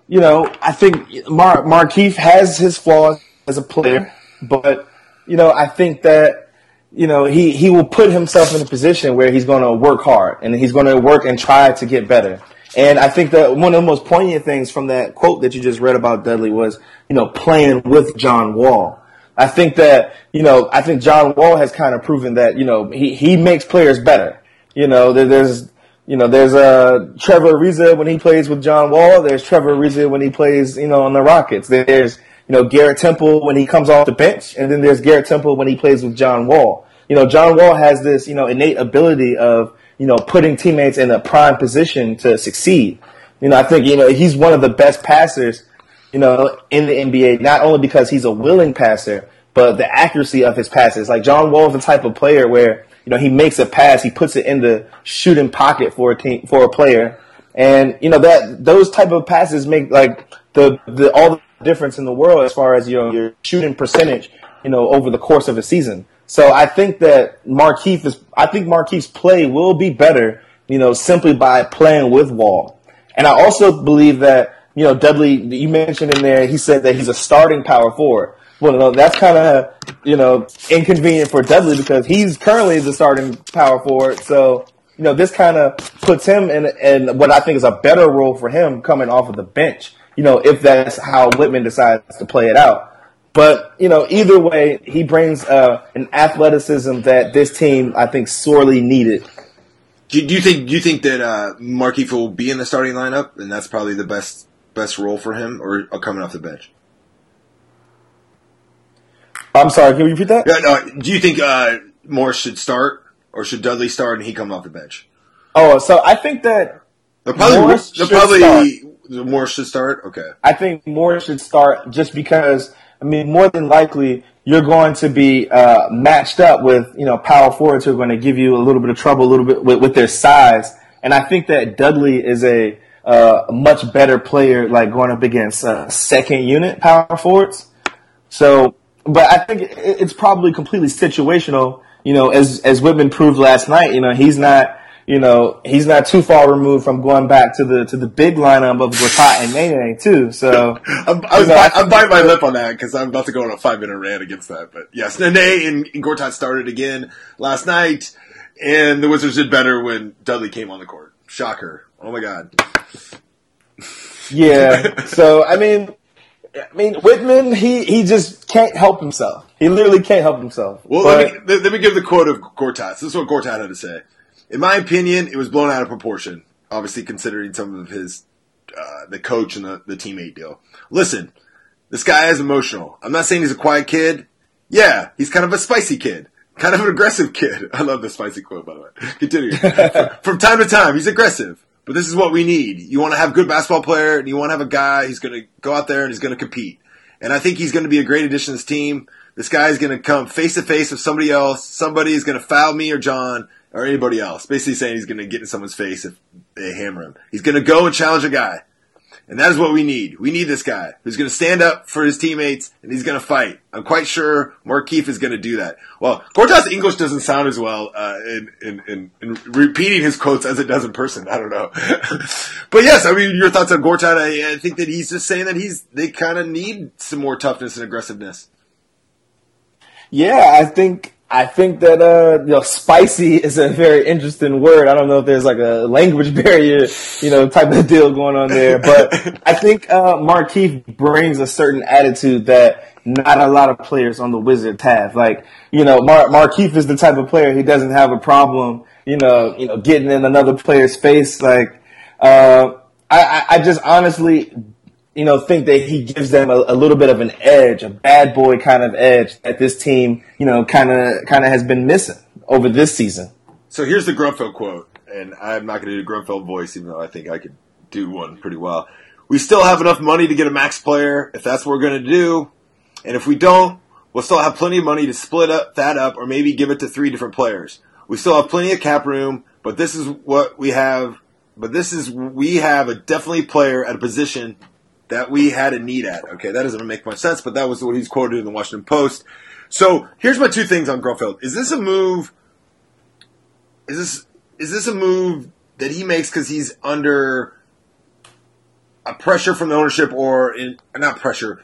you know, I think Mar- Markieff has his flaws as a player, but you know, I think that you know he he will put himself in a position where he's going to work hard and he's going to work and try to get better. And I think that one of the most poignant things from that quote that you just read about Dudley was, you know, playing with John Wall. I think that, you know, I think John Wall has kind of proven that, you know, he, he makes players better. You know, there, there's, you know, there's uh, Trevor Ariza when he plays with John Wall. There's Trevor Ariza when he plays, you know, on the Rockets. There's, you know, Garrett Temple when he comes off the bench. And then there's Garrett Temple when he plays with John Wall. You know, John Wall has this, you know, innate ability of, you know, putting teammates in a prime position to succeed. You know, I think, you know, he's one of the best passers, you know, in the NBA, not only because he's a willing passer, but the accuracy of his passes. Like John Wall is the type of player where, you know, he makes a pass, he puts it in the shooting pocket for a team, for a player. And, you know, that, those type of passes make like the, the, all the difference in the world as far as, you know, your shooting percentage, you know, over the course of a season. So I think that Markieff is, I think Markieff's play will be better, you know, simply by playing with Wall. And I also believe that, you know, Dudley, you mentioned in there, he said that he's a starting power forward. Well, that's kind of, you know, inconvenient for Dudley because he's currently the starting power forward. So, you know, this kind of puts him in, in what I think is a better role for him coming off of the bench, you know, if that's how Wittman decides to play it out. But you know, either way, he brings uh, an athleticism that this team I think sorely needed. Do, you think do you think that uh, will be in the starting lineup, and that's probably the best best role for him, or coming off the bench? I'm sorry, can you repeat that? Yeah, no, do you think uh, Morris should start, or should Dudley start and he come off the bench? Oh, so I think that they're probably Morris they're probably start. Morris should start. Okay, I think Morris should start just because I mean, more than likely, you're going to be uh, matched up with, you know, power forwards who are going to give you a little bit of trouble, a little bit with, with their size. And I think that Dudley is a, uh, a much better player, like going up against uh, second unit power forwards. So, but I think it's probably completely situational. You know, as as Wittman proved last night, you know, he's not you know, he's not too far removed from going back to the to the big lineup of Gortat and Nene too. So I'm, I was know, I'm biting my lip on that because I'm about to go on a five minute rant against that. But yes, Nene and, and Gortat started again last night, and the Wizards did better when Dudley came on the court. Shocker! Oh my god. Yeah. so I mean, I mean Wittman, he he just can't help himself. He literally can't help himself. Well, but, let, me, let me give the quote of Gortat. This is what Gortat had to say in my opinion, it was blown out of proportion. Obviously, considering some of his uh, the coach and the, the teammate deal. Listen, this guy is emotional. I'm not saying he's a quiet kid. Yeah, he's kind of a spicy kid. Kind of an aggressive kid. I love the spicy quote, by the way. Continue. From time to time, he's aggressive. But this is what we need. You want to have a good basketball player, and you want to have a guy who's going to go out there and he's going to compete. And I think he's going to be a great addition to this team. This guy is going to come face to face with somebody else. Somebody is going to foul me or John or anybody else. Basically saying he's going to get in someone's face if they hammer him. He's going to go and challenge a guy. And that is what we need. We need this guy who's going to stand up for his teammates and he's going to fight. I'm quite sure Markieff is going to do that. Well, Gortat's English doesn't sound as well uh, in, in, in, in, repeating his quotes as it does in person. I don't know. but yes, I mean, your thoughts on Gortat, I, I think that he's just saying that he's they kind of need some more toughness and aggressiveness. Yeah, I think I think that uh, you know, spicy is a very interesting word. I don't know if there's like a language barrier, you know, type of deal going on there, but I think uh, Markieff brings a certain attitude that not a lot of players on the Wizards have. Like, you know, Mar- Markieff is the type of player he doesn't have a problem, you know, you know, getting in another player's face. Like, uh, I, I just honestly you know, think that he gives them a, a, little bit of an edge, a bad boy kind of edge that this team, you know, kind of kind of has been missing over this season. So here's the Grunfeld quote, and I'm not going to do Grunfeld voice, even though I think I could do one pretty well. We still have enough money to get a max player if that's what we're going to do, and if we don't, we'll still have plenty of money to split up that up, or maybe give it to three different players. We still have plenty of cap room, but this is what we have. But this is we have a definitely player at a position that we had a need at. Okay, that doesn't make much sense, but that was what he's quoted in the Washington Post. So here's my two things on Grunfeld. Is this a move is this is this a move that he makes because he's under a pressure from the ownership or in, not pressure,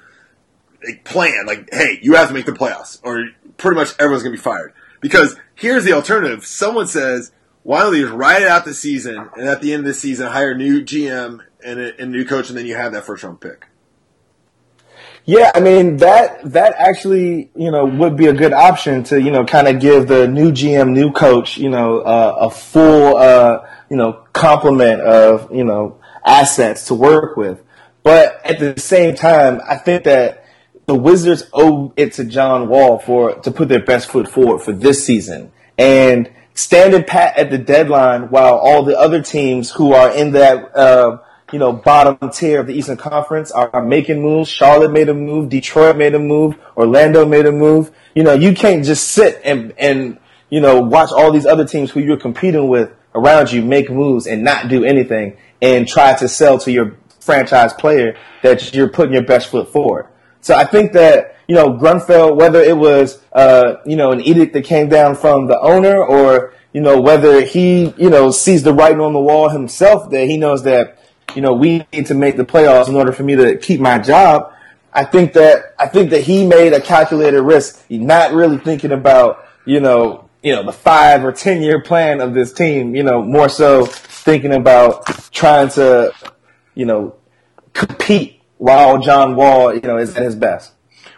a plan like, hey, you have to make the playoffs or pretty much everyone's gonna be fired. Because here's the alternative: someone says, why don't out the season and at the end of the season hire a new GM and a, and a new coach, and then you have that first round pick. Yeah, I mean that that actually you know would be a good option to you know kind of give the new GM, new coach, you know, uh, a full uh, you know complement of you know assets to work with. But at the same time, I think that the Wizards owe it to John Wall for to put their best foot forward for this season and standing pat at the deadline while all the other teams who are in that. Uh, you know, bottom tier of the Eastern Conference are, making moves. Charlotte made a move. Detroit made a move. Orlando made a move. You know, you can't just sit and, and, you know, watch all these other teams who you're competing with around you make moves and not do anything and try to sell to your franchise player that you're putting your best foot forward. So I think that, you know, Grunfeld, whether it was, uh, you know, an edict that came down from the owner or, you know, whether he, you know, sees the writing on the wall himself that he knows that you know, we need to make the playoffs in order for me to keep my job. I think that I think that he made a calculated risk, not really thinking about you know you know the five or ten year plan of this team. You know, more so thinking about trying to you know compete while John Wall you know is at his best.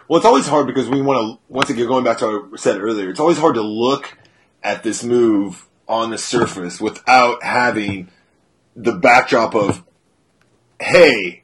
Well, it's always hard because we want to once again going back to what I said earlier. It's always hard to look at this move on the surface without having the backdrop of hey,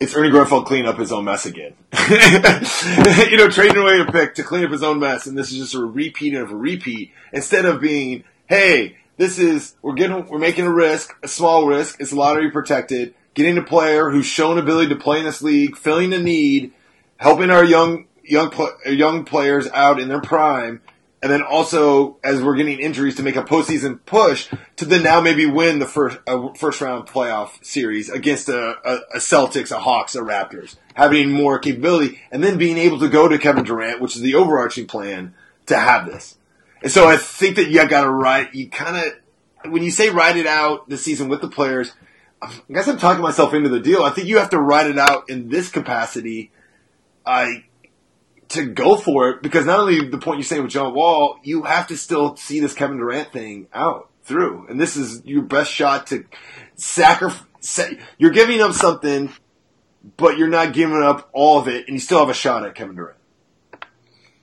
it's Ernie Grunfeld cleaning up his own mess again. you know, trading away a pick to clean up his own mess, and this is just a repeat of a repeat instead of being, hey, this is we're getting we're making a risk, a small risk. It's lottery protected. Getting a player who's shown ability to play in this league, filling a need, helping our young young young players out in their prime, and then also as we're getting injuries to make a postseason push to then now maybe win the first first round playoff series against a, a, a, Celtics, a Hawks, a Raptors, having more capability, and then being able to go to Kevin Durant, which is the overarching plan to have this. And so I think that you got to write. You kind of when you say ride it out the season with the players. I guess I'm talking myself into the deal. I think you have to write it out in this capacity. I to go for it because not only the point you say with John Wall, you have to still see this Kevin Durant thing out through, and this is your best shot to sacrifice. You're giving up something, but you're not giving up all of it, and you still have a shot at Kevin Durant.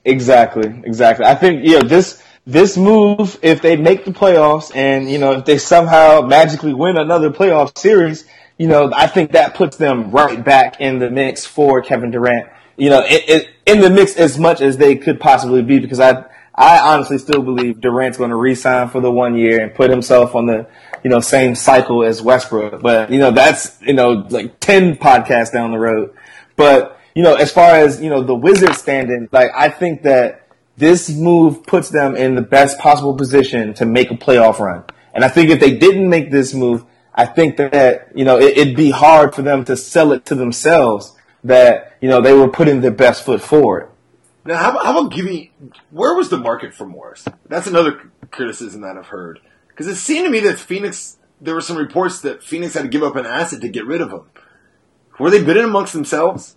Exactly, exactly. I think you know this this move. If they make the playoffs, and you know if they somehow magically win another playoff series, you know I think that puts them right back in the mix for Kevin Durant you know, it, it, in the mix as much as they could possibly be because I, I honestly still believe Durant's going to re-sign for the one year and put himself on the, you know, same cycle as Westbrook. But, you know, that's, you know, like 10 podcasts down the road. But, you know, as far as, you know, the Wizards standing, like, I think that this move puts them in the best possible position to make a playoff run. And I think if they didn't make this move, I think that, you know, it, it'd be hard for them to sell it to themselves that you know they were putting their best foot forward. Now, how about, how about giving? Where was the market for Morris? That's another criticism that I've heard because it seemed to me that Phoenix. There were some reports that Phoenix had to give up an asset to get rid of him. Were they bidding amongst themselves?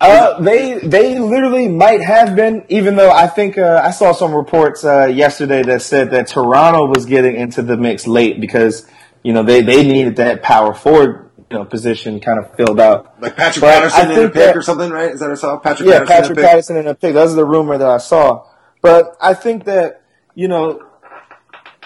Uh, they they literally might have been, even though I think uh, I saw some reports uh, yesterday that said that Toronto was getting into the mix late because you know they, they needed that power forward you know position kind of filled out. Like Patrick but Patterson in a pick that, or something, right? Is that what I saw? Patrick yeah, Patterson Patrick in Patterson in a pick. That's the rumor that I saw. But I think that you know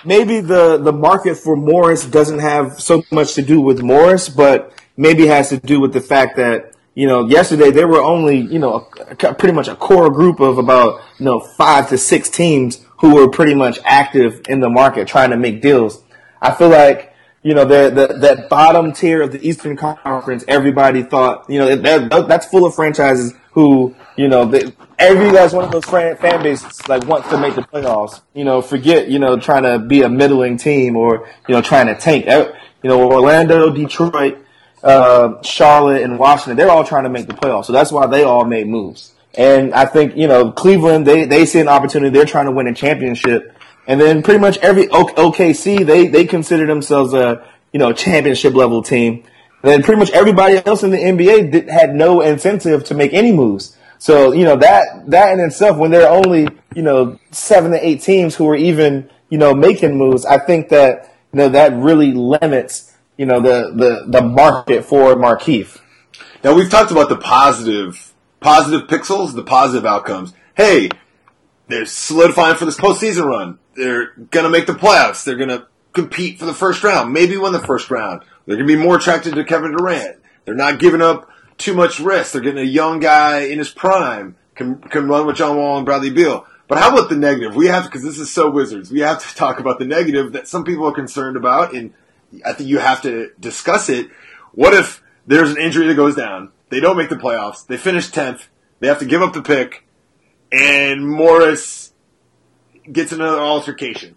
maybe the the market for Morris doesn't have so much to do with Morris, but maybe has to do with the fact that you know yesterday there were only you know a, pretty much a core group of about you know five to six teams who were pretty much active in the market trying to make deals. I feel like you know, the, the, that bottom tier of the Eastern Conference, everybody thought, you know, that, that's full of franchises who, you know, they, every last one of those fan, fan bases like wants to make the playoffs. You know, forget, you know, trying to be a middling team or, you know, trying to tank. You know, Orlando, Detroit, uh, Charlotte, and Washington, they're all trying to make the playoffs. So that's why they all made moves. And I think, you know, Cleveland, they, they see an opportunity. They're trying to win a championship. And then pretty much every OKC they they consider themselves a you know championship level team. And then pretty much everybody else in the NBA did, had no incentive to make any moves. So you know that that in itself, when there are only you know seven to eight teams who are even you know making moves, I think that you know that really limits you know the the the market for Markieff. Now we've talked about the positive positive pixels, the positive outcomes. Hey, they're solidifying for this postseason run. They're gonna make the playoffs. They're gonna compete for the first round, maybe win the first round. They're gonna be more attracted to Kevin Durant. They're not giving up too much risk. They're getting a young guy in his prime can can run with John Wall and Bradley Beal. But how about the negative? We have to, because this is so Wizards. We have to talk about the negative that some people are concerned about, and I think you have to discuss it. What if there's an injury that goes down? They don't make the playoffs. They finish tenth. They have to give up the pick, and Morris gets another altercation.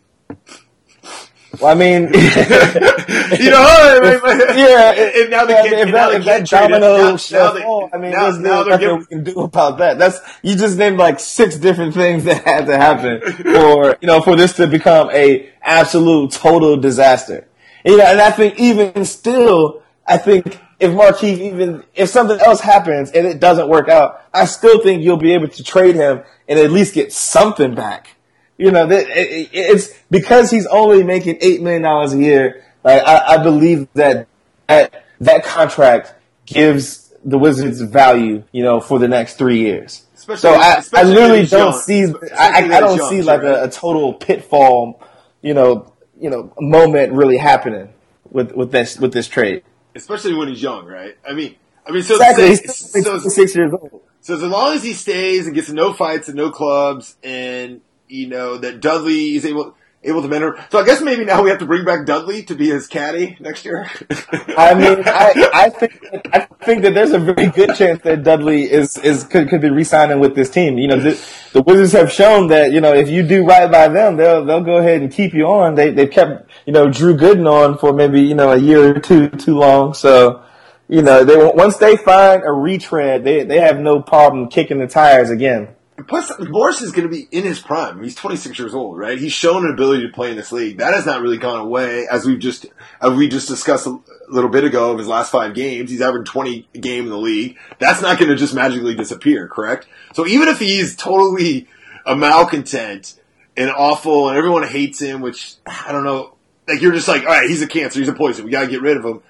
Well, I mean, you know, yeah. And now they can't. If that, if that domino fall, I mean, now, there's now nothing giving, we can do about that. That's you just named like six different things that had to happen for you know for this to become a absolute total disaster. And, you know, and I think even still, I think if Markieff even if something else happens and it doesn't work out, I still think you'll be able to trade him and at least get something back. You know, it's because he's only making eight million dollars a year. Like I, I believe that that that contract gives the Wizards value, you know, for the next three years. Especially, so I, I literally don't young. see I, I, don't young, see like a, a, total pitfall, you know, you know, moment really happening with with this with this trade. Especially when he's young, right? I mean, I mean, so exactly. Say, so, six years old. So as long as he stays and gets no fights and no clubs and you know, that Dudley is able able to mentor. So I guess maybe now we have to bring back Dudley to be his caddy next year. I mean, I, I think I think that there's a very good chance that Dudley is is could, could be re-signing with this team. You know, the, the Wizards have shown that you know if you do right by them, they'll they'll go ahead and keep you on. They they kept you know Drew Gooden on for maybe you know a year or two too long. So. You know, they once they find a retread, they they have no problem kicking the tires again. Plus, Morris is going to be in his prime. He's 26 years old, right? He's shown an ability to play in this league. That has not really gone away, as we've just as we just discussed a little bit ago of his last five games. He's averaged 20 a game in the league. That's not going to just magically disappear, correct? So even if he's totally a malcontent and awful, and everyone hates him, which I don't know, like you're just like, all right, he's a cancer, he's a poison. We got to get rid of him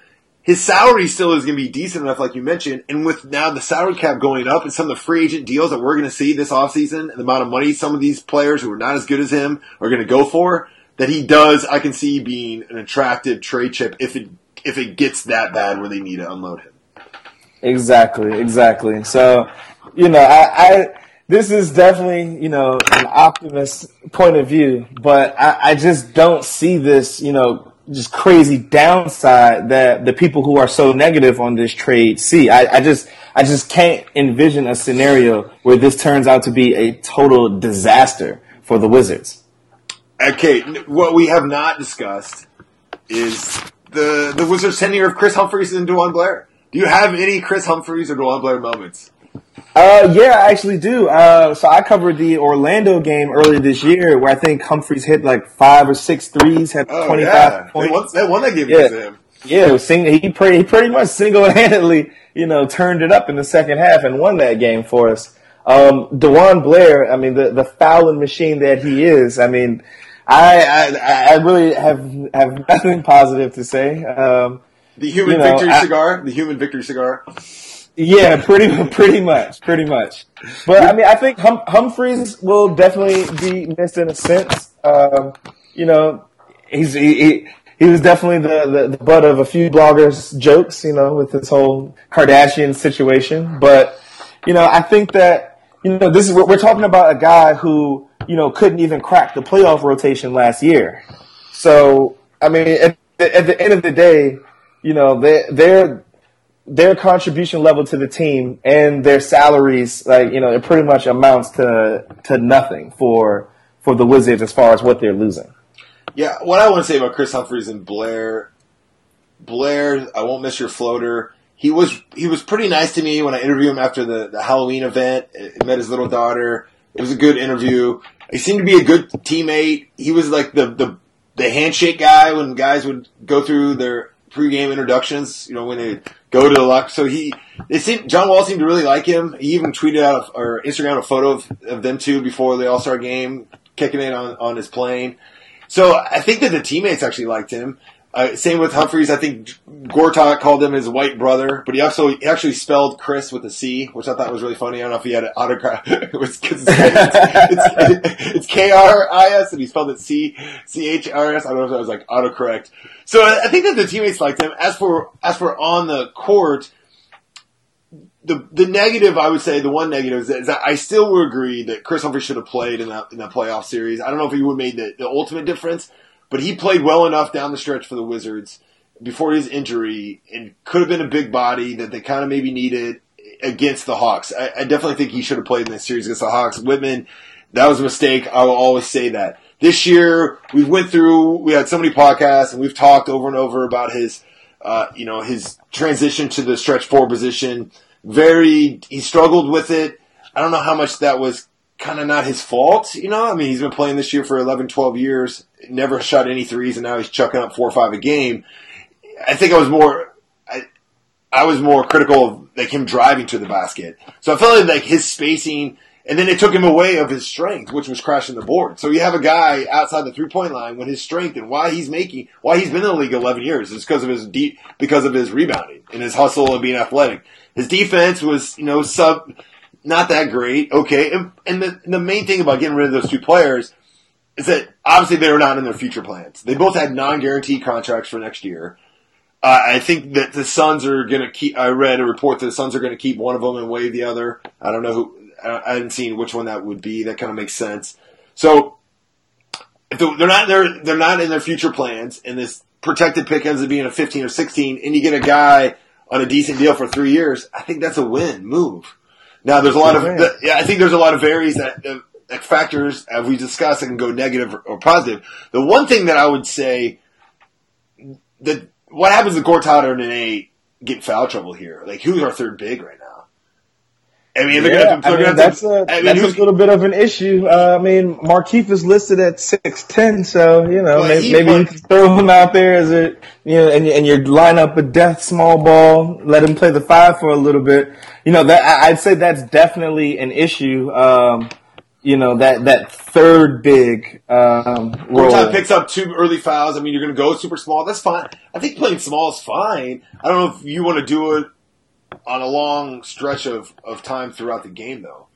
his salary still is going to be decent enough, like you mentioned. And with now the salary cap going up and some of the free agent deals that we're going to see this offseason and the amount of money some of these players who are not as good as him are going to go for, that he does, I can see being an attractive trade chip if it, if it gets that bad where they need to unload him. Exactly, exactly. So, you know, I, I this is definitely, you know, an optimist point of view, but I, I just don't see this, you know, just crazy downside that the people who are so negative on this trade see. I, I just I just can't envision a scenario where this turns out to be a total disaster for the Wizards. Okay, what we have not discussed is the the Wizards' tenure of Kris Humphries and DeJuan Blair. Do you have any Kris Humphries or DeJuan Blair moments? Uh, yeah, I actually do. Uh, so I covered the Orlando game earlier this year, where I think Humphries hit like five or six threes, had twenty five. yeah. points. They won, they won that game yeah. him. Yeah, sing, he pretty he pretty much single handedly, you know, turned it up in the second half and won that game for us. Um, DeJuan Blair, I mean, the the fouling machine that he is, I mean, I I, I really have have nothing positive to say. Um, the human you know, victory I, cigar, the human victory cigar. Yeah, pretty pretty much, pretty much. But I mean, I think hum- Humphries will definitely be missed in a sense. Um, you know, he's he, he, he was definitely the, the, the butt of a few bloggers' jokes. You know, with this whole Kardashian situation. But you know, I think that you know this is we're talking about a guy who you know couldn't even crack the playoff rotation last year. So I mean, at, at the end of the day, you know, they they're their contribution level to the team and their salaries, like you know, it pretty much amounts to to nothing for for the Wizards as far as what they're losing. Yeah, what I want to say about Kris Humphries and Blair, Blair, I won't miss your floater. He was he was pretty nice to me when I interviewed him after the, the Halloween event. I met his little daughter. It was a good interview. he seemed to be a good teammate. He was like the the the handshake guy when guys would go through their pregame introductions. You know when they go to the lock. So he, they seemed, John Wall seemed to really like him. He even tweeted out or Instagram a photo of, of them two before the All Star game, kicking it on on his plane. So I think that the teammates actually liked him. Uh, same with Humphries. I think Gortat called him his white brother, but he also he actually spelled Chris with a C, which I thought was really funny. I don't know if he had an autograph. it was it's, it's, it's K R I S, and he spelled it C C H R S. I don't know if that was like autocorrect. So I think that the teammates liked him. As for as for on the court, the the negative I would say the one negative is that, is that I still would agree that Kris Humphrey should have played in that in that playoff series. I don't know if he would have made the, the ultimate difference, but he played well enough down the stretch for the Wizards before his injury and could have been a big body that they kind of maybe needed against the Hawks. I, I definitely think he should have played in this series against the Hawks. Wittman, that was a mistake. I will always say that. This year, we went through, we had so many podcasts and we've talked over and over about his, uh, you know, his transition to the stretch four position. Very, he struggled with it. I don't know how much that was kind of not his fault, you know? I mean, he's been playing this year for 11, 12 years, never shot any threes, and now he's chucking up four or five a game. I think I was more, I, I was more critical of like him driving to the basket. So I felt like, like his spacing, and then it took him away of his strength, which was crashing the board. So you have a guy outside the three point line when his strength and why he's making, why he's been in the league 11 years is because of his deep, because of his rebounding and his hustle and being athletic. His defense was, you know, sub, not that great. Okay. And, the, the main thing about getting rid of those two players is that obviously they were not in their future plans. They both had non-guaranteed contracts for next year. Uh, I think that the Suns are going to keep. I read a report that the Suns are going to keep one of them and waive the other. I don't know who. I haven't seen which one that would be. That kind of makes sense. So if they're not they're they're not in their future plans, and this protected pick ends up being a 15 or 16, and you get a guy on a decent deal for three years, I think that's a win move. Now there's a lot of yeah, I think there's a lot of varies that. Uh, factors as we discussed that can go negative or positive. The one thing that I would say that what happens to Gortat and Nene get foul trouble here? Like who's our third big right now? I mean, yeah, I mean that's, a, I mean, that's a little bit of an issue. Uh, I mean, Markieff is listed at six ten, so you know maybe, maybe you can throw him out there as a you know, and and you line up a death small ball, let him play the five for a little bit. You know that I'd say that's definitely an issue. Um, you know that that third big um, role. Time picks up two early fouls. I mean, you're going to go super small. That's fine. I think playing small is fine. I don't know if you want to do it on a long stretch of, of time throughout the game, though.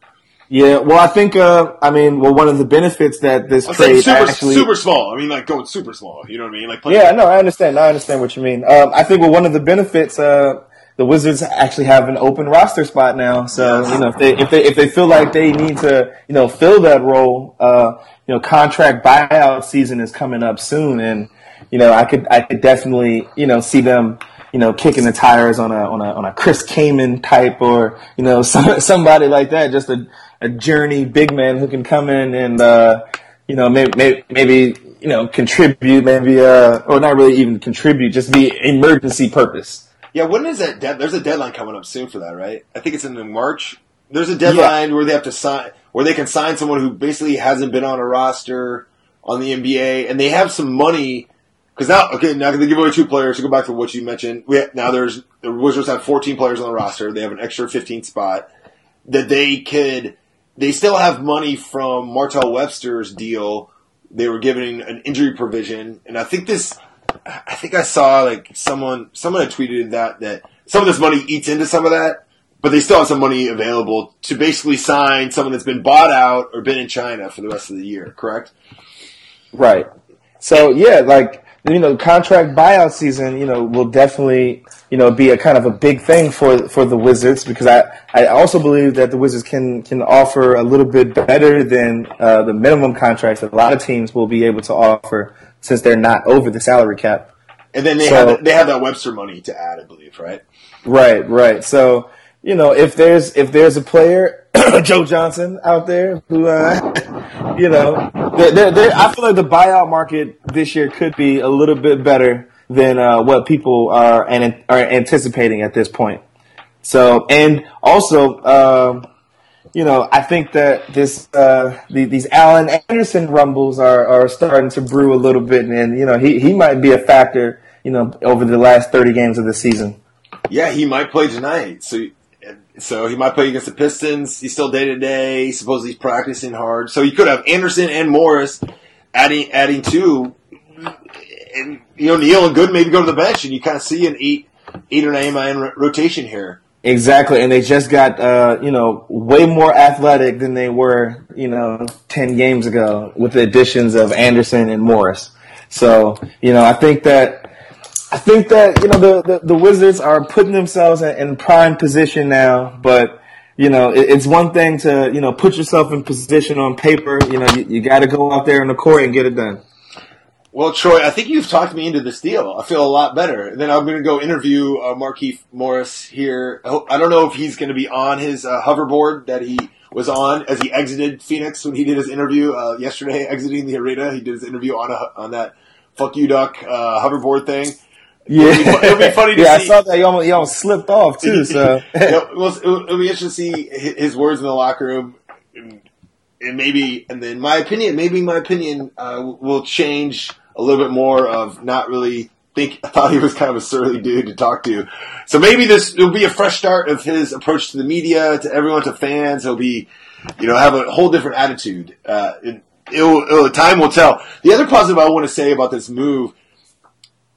Yeah, well, I think, uh, I mean, well, one of the benefits that this I'm trade super, actually super small. I mean, like going super small. You know what I mean? Like yeah, no, I understand. I understand what you mean. Um, I think well, one of the benefits, uh, the Wizards actually have an open roster spot now. So you know, if they if they if they feel like they need to you know fill that role, uh, you know, contract buyout season is coming up soon, and you know, I could I could definitely you know see them you know kicking the tires on a on a on a Chris Kaman type or you know some, somebody like that, just a a journey big man who can come in and uh, you know maybe, maybe maybe you know contribute maybe uh or not really even contribute, just be emergency purpose. Yeah, when is that? De- there's a deadline coming up soon for that, right? I think it's in March. There's a deadline yeah. where they have to sign, where they can sign someone who basically hasn't been on a roster on the NBA, and they have some money. Because now, okay, now they give away two players. To go back to what you mentioned, we have, now there's the Wizards have 14 players on the roster. They have an extra 15 spot that they could. They still have money from Martell Webster's deal. They were given an injury provision, and I think this I think I saw like someone someone had tweeted that that some of this money eats into some of that, but they still have some money available to basically sign someone that's been bought out or been in China for the rest of the year. Correct? Right. So yeah, like you know, contract buyout season, you know, will definitely you know be a kind of a big thing for for the Wizards because I I also believe that the Wizards can can offer a little bit better than uh, the minimum contracts that a lot of teams will be able to offer since they're not over the salary cap. And then they so, have they have that Webster money to add, I believe, right? Right, right. So you know, if there's if there's a player, Joe Johnson out there who, uh, you know, they're, they're, I feel like the buyout market this year could be a little bit better than uh, what people are and are anticipating at this point. So, and also, um, you know, I think that this uh, the, these Alan Anderson rumbles are, are starting to brew a little bit, and you know, he, he might be a factor, you know, over the last thirty games of the season. Yeah, he might play tonight. So so he might play against the Pistons. He's still day to day. Supposedly he's practicing hard. So you could have Anderson and Morris adding adding two, and you know Neal and Good maybe go to the bench, and you kind of see an eight eight or nine man rotation here. Exactly, and they just got uh, you know way more athletic than they were you know ten games ago with the additions of Anderson and Morris. So you know I think that I think that you know the, the, the Wizards are putting themselves in, in, prime position now, but you know it, it's one thing to you know put yourself in position on paper. You know you, you got to go out there in the court and get it done. Well, Troy, I think you've talked me into this deal. I feel a lot better. Then I'm going to go interview uh, Markieff Morris here. I don't know if he's going to be on his uh, hoverboard that he was on as he exited Phoenix when he did his interview uh, yesterday, exiting the arena. He did his interview on a, on that "fuck you duck" uh, hoverboard thing. Yeah, it'll be, it'll be funny. yeah, see. I saw that he almost, he almost slipped off too. So it'll, it'll, be interesting to see his words in the locker room and maybe, and then my opinion, maybe my opinion uh, will change a little bit more of not really think. I thought he was kind of a surly dude to talk to. So maybe this will be a fresh start of his approach to the media, to everyone, to fans. He'll be, you know, have a whole different attitude. Uh, it, it'll, it'll, time will tell. The other positive I want to say about this move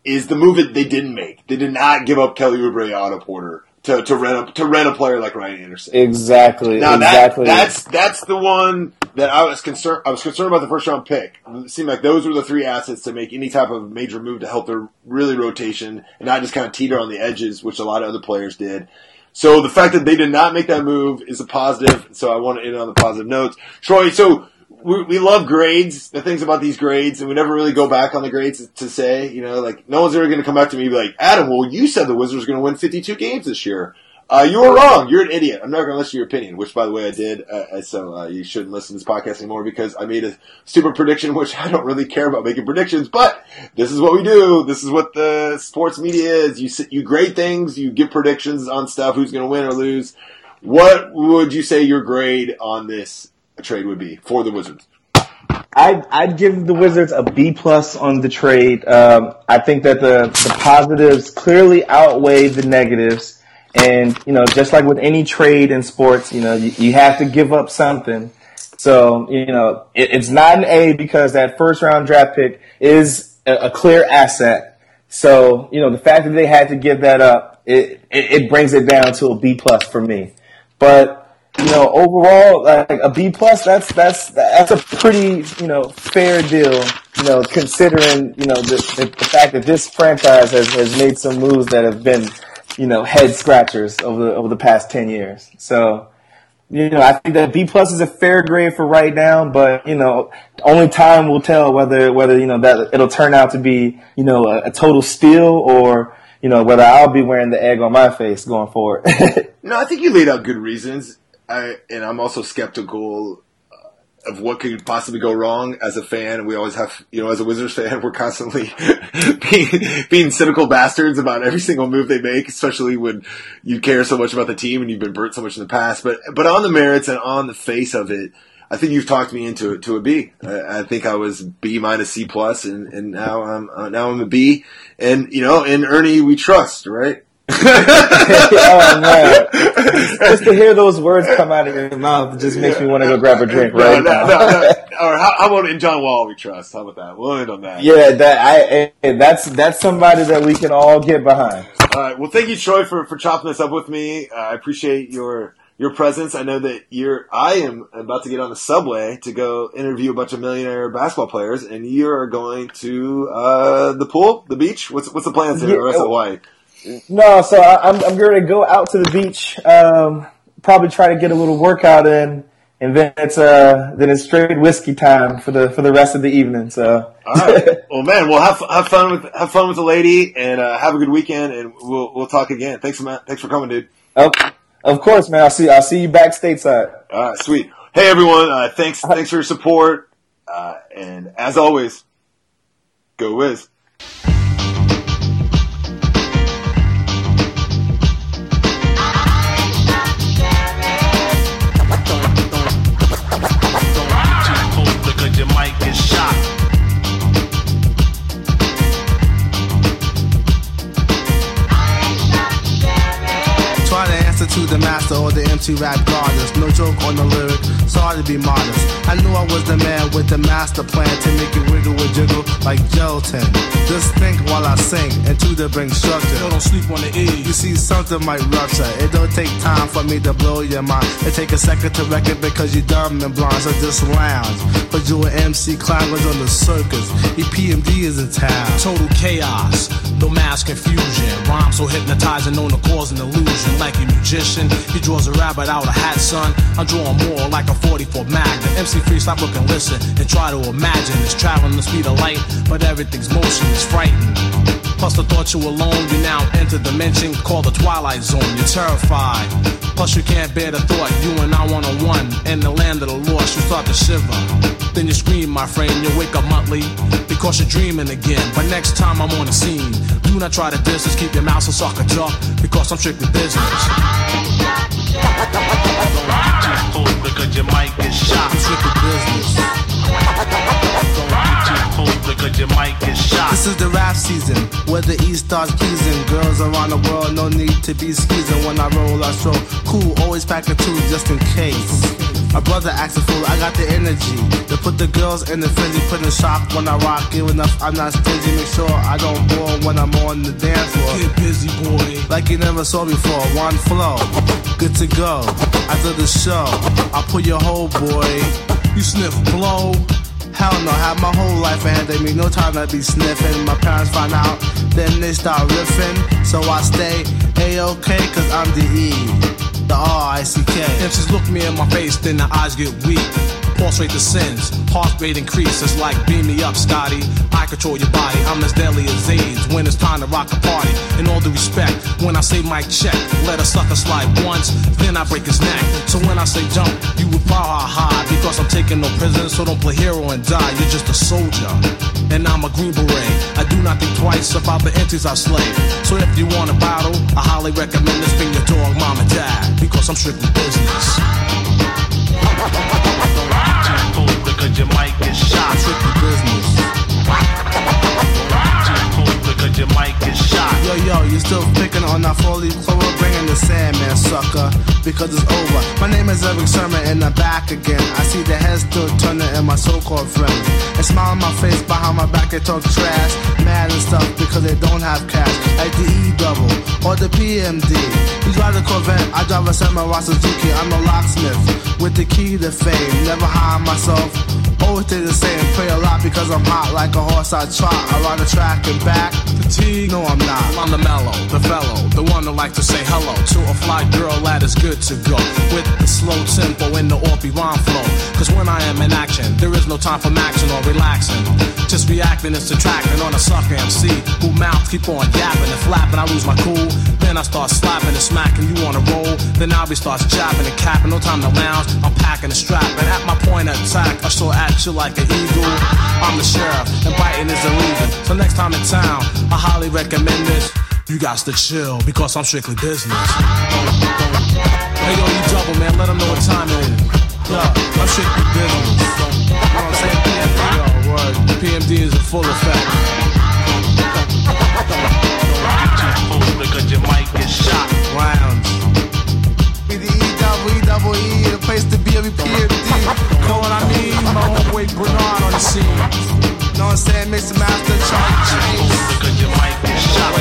is the move that they didn't make. They did not give up Kelly Oubre Otto Porter to, to rent a to rent a player like Ryan Anderson. Exactly. Now exactly. That, that's that's the one that I was concerned. I was concerned about the first round pick. It seemed like those were the three assets to make any type of major move to help their really rotation and not just kind of teeter on the edges, which a lot of other players did. So the fact that they did not make that move is a positive. So I want to end on the positive notes. Troy, so we, we love grades, the things about these grades, and we never really go back on the grades to say, you know, like, no one's ever going to come back to me and be like, Adam, well, you said the Wizards are going to win 52 games this year. Uh, you were wrong. You're an idiot. I'm not going to listen to your opinion, which, by the way, I did. Uh, so uh, you shouldn't listen to this podcast anymore because I made a stupid prediction, which I don't really care about making predictions. But this is what we do. This is what the sports media is. You sit, you grade things. You give predictions on stuff. Who's going to win or lose? What would you say your grade on this trade would be for the Wizards? I'd, I'd give the Wizards a B plus on the trade. Um, I think that the, the positives clearly outweigh the negatives. And, you know, just like with any trade in sports, you know, you, you have to give up something. So, you know, it, it's not an A because that first round draft pick is a, a, clear asset. So, you know, the fact that they had to give that up, it, it, it brings it down to a B plus for me. But, you know, overall, like a B plus, that's that's that's a pretty you know fair deal. You know, considering you know the, the, fact that this franchise has, has made some moves that have been you know head scratchers over the over the past ten years. So, you know, I think that B plus is a fair grade for right now, but you know, only time will tell whether whether you know that it'll turn out to be you know a, a total steal or you know whether I'll be wearing the egg on my face going forward. no, I think you laid out good reasons. I, and I'm also skeptical uh, of what could possibly go wrong as a fan. We always have, you know, as a Wizards fan, we're constantly being, being cynical bastards about every single move they make, especially when you care so much about the team and you've been burnt so much in the past. But, but on the merits and on the face of it, I think you've talked me into it to a B. I, I think I was B minus C plus, and, and now I'm uh, now I'm a B. And you know, in Ernie we trust, right? oh man! Just to hear those words come out of your mouth just makes me want to go grab a drink right no, no, now. No, Or how, how, about in John Wall we trust? How about that? We'll end on that. Yeah, that I that's that's somebody that we can all get behind. All right. Well, thank you, Troy, for for chopping this up with me. Uh, I appreciate your your presence. I know that you're. I am about to get on the subway to go interview a bunch of millionaire basketball players, and you are going to uh, the pool, the beach. What's what's the plans here? Yeah, the rest of Hawaii. No, so I, am I'm, I'm going to go out to the beach. Um, probably try to get a little workout in, and then it's uh then it's straight whiskey time for the for the rest of the evening. So. All right. Well, man, we'll have have fun with have fun with the lady, and uh, have a good weekend, and we'll we'll talk again. Thanks, man. Thanks for coming, dude. Oh, of course, man. I'll see I'll see you back stateside. All right, sweet. Hey, everyone. Uh, thanks thanks for your support, uh, and as always, go Wiz. Master or the MC rap goddess. No joke on the lyric, sorry to be modest. I knew I was the man with the master plan to make it wiggle and jiggle like gelatin. Just think while I sing and to the bring structure. Yo, don't sleep on the E. You see, something might rupture. It don't take time for me to blow your mind. It take a second to record because you dumb and blind. So just lounge. But you an MC climbers on the circus. EPMD is in town. Total chaos, no mass confusion. Rhyme so hypnotizing, known to cause an illusion. Like a magician, he draws a rabbit out of hat, son. I'm drawing more like a 44 Magnum. MC free, stop looking, listen, and try to imagine. It's traveling the speed of light, but everything's motion is frightening. Plus the thought you alone, you now enter dimension called the twilight zone. You're terrified. Plus you can't bear the thought you and I one on one in the land of the lost. You start to shiver. Then you scream, my friend. You wake up monthly because you're dreaming again. But next time I'm on the scene, do not try to distance. Keep your mouth so sucker talk because I'm strictly business. close because shot. I'm business. Don't because shot. This is the rap season where the East starts pleasing. Girls around the world, no need to be skeezing. When I roll, I stroll cool, always pack a two just in case. My brother acts a fool, I got the energy to put the girls in the frenzy, put in shock when I rock. Give enough, I'm not stingy. Make sure I don't bore when I'm on the dance floor. Get busy, boy. Like you never saw before. One flow, good to go. After the show, I pull your whole boy. You sniff blow. Hell no, have my whole life ahead of me. No time to be sniffing. My parents find out, then they start riffing. So I stay A-OK, cause I'm the E, the R-I-C-K. MCs look me in my face, then the eyes get weak. Pulse rate descends, heart rate increases like beam me up, Scotty. I control your body, I'm as deadly as AIDS when it's time to rock a party. In all due respect, when I say mic check, let a sucker slide once, then I break his neck. So when I say jump, you would power high because I'm taking no prisoners, so don't play hero and die. You're just a soldier, and I'm a green beret. I do not think twice about the entities I slay. So if you want a battle, I highly recommend this. Your dog, mom and dad, because I'm strictly business. Yo, yo, you still picking on that four-leaf clover, bringing the Sandman, sucker, because it's over. My name is Erick Sermon, and I'm back again. I see the heads still turning in my so-called friends. And smile on my face behind my back, they talk trash, mad and stuff, because they don't have cash. Like the E-double, or the PMD. You drive the Corvette, I drive a Samurai Suzuki. I'm a locksmith, with the key to fame. Never hide myself, always stay the same. Pray a lot because I'm hot like a horse I trot. I ride the track and back. Fatigue, no I'm not. I'm the mellow, the fellow, the one that like to say hello to a fly girl that is good to go. With the slow tempo and the orpy rhyme flow. Cause when I am in action, there is no time for maxing or relaxing. Just reacting and subtracting on a sucker MC who mouth keep on yapping and flapping. I lose my cool, then I start slapping and smacking. You on a roll, then I'll be starts jabbing and capping. No time to lounge, I'm packing and strapping. At my point of attack, I still at you like an eagle. I'm the sheriff, and biting is illegal. So next time in town, I highly recommend this. You got to chill because I'm strictly business. Hey yo, you double man, let them know what time it is. Yo, I'm strictly business. You know what I'm saying? PMD, yo, word. PMD is in full effect. Get Too close because you might get shot. Rounds for a place to be every peer to deal. Know what I mean? My homeboy Bernard on the scene. Know what I'm saying? Mix the master, Charlie Chase. Your mic is shot.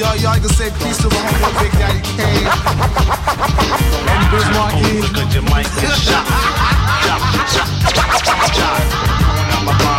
Yo, y'all can say peace to my homeboy Big Daddy Kane. And Biz Markie. Cause your mic is shot. Shot, shot, shot, shot.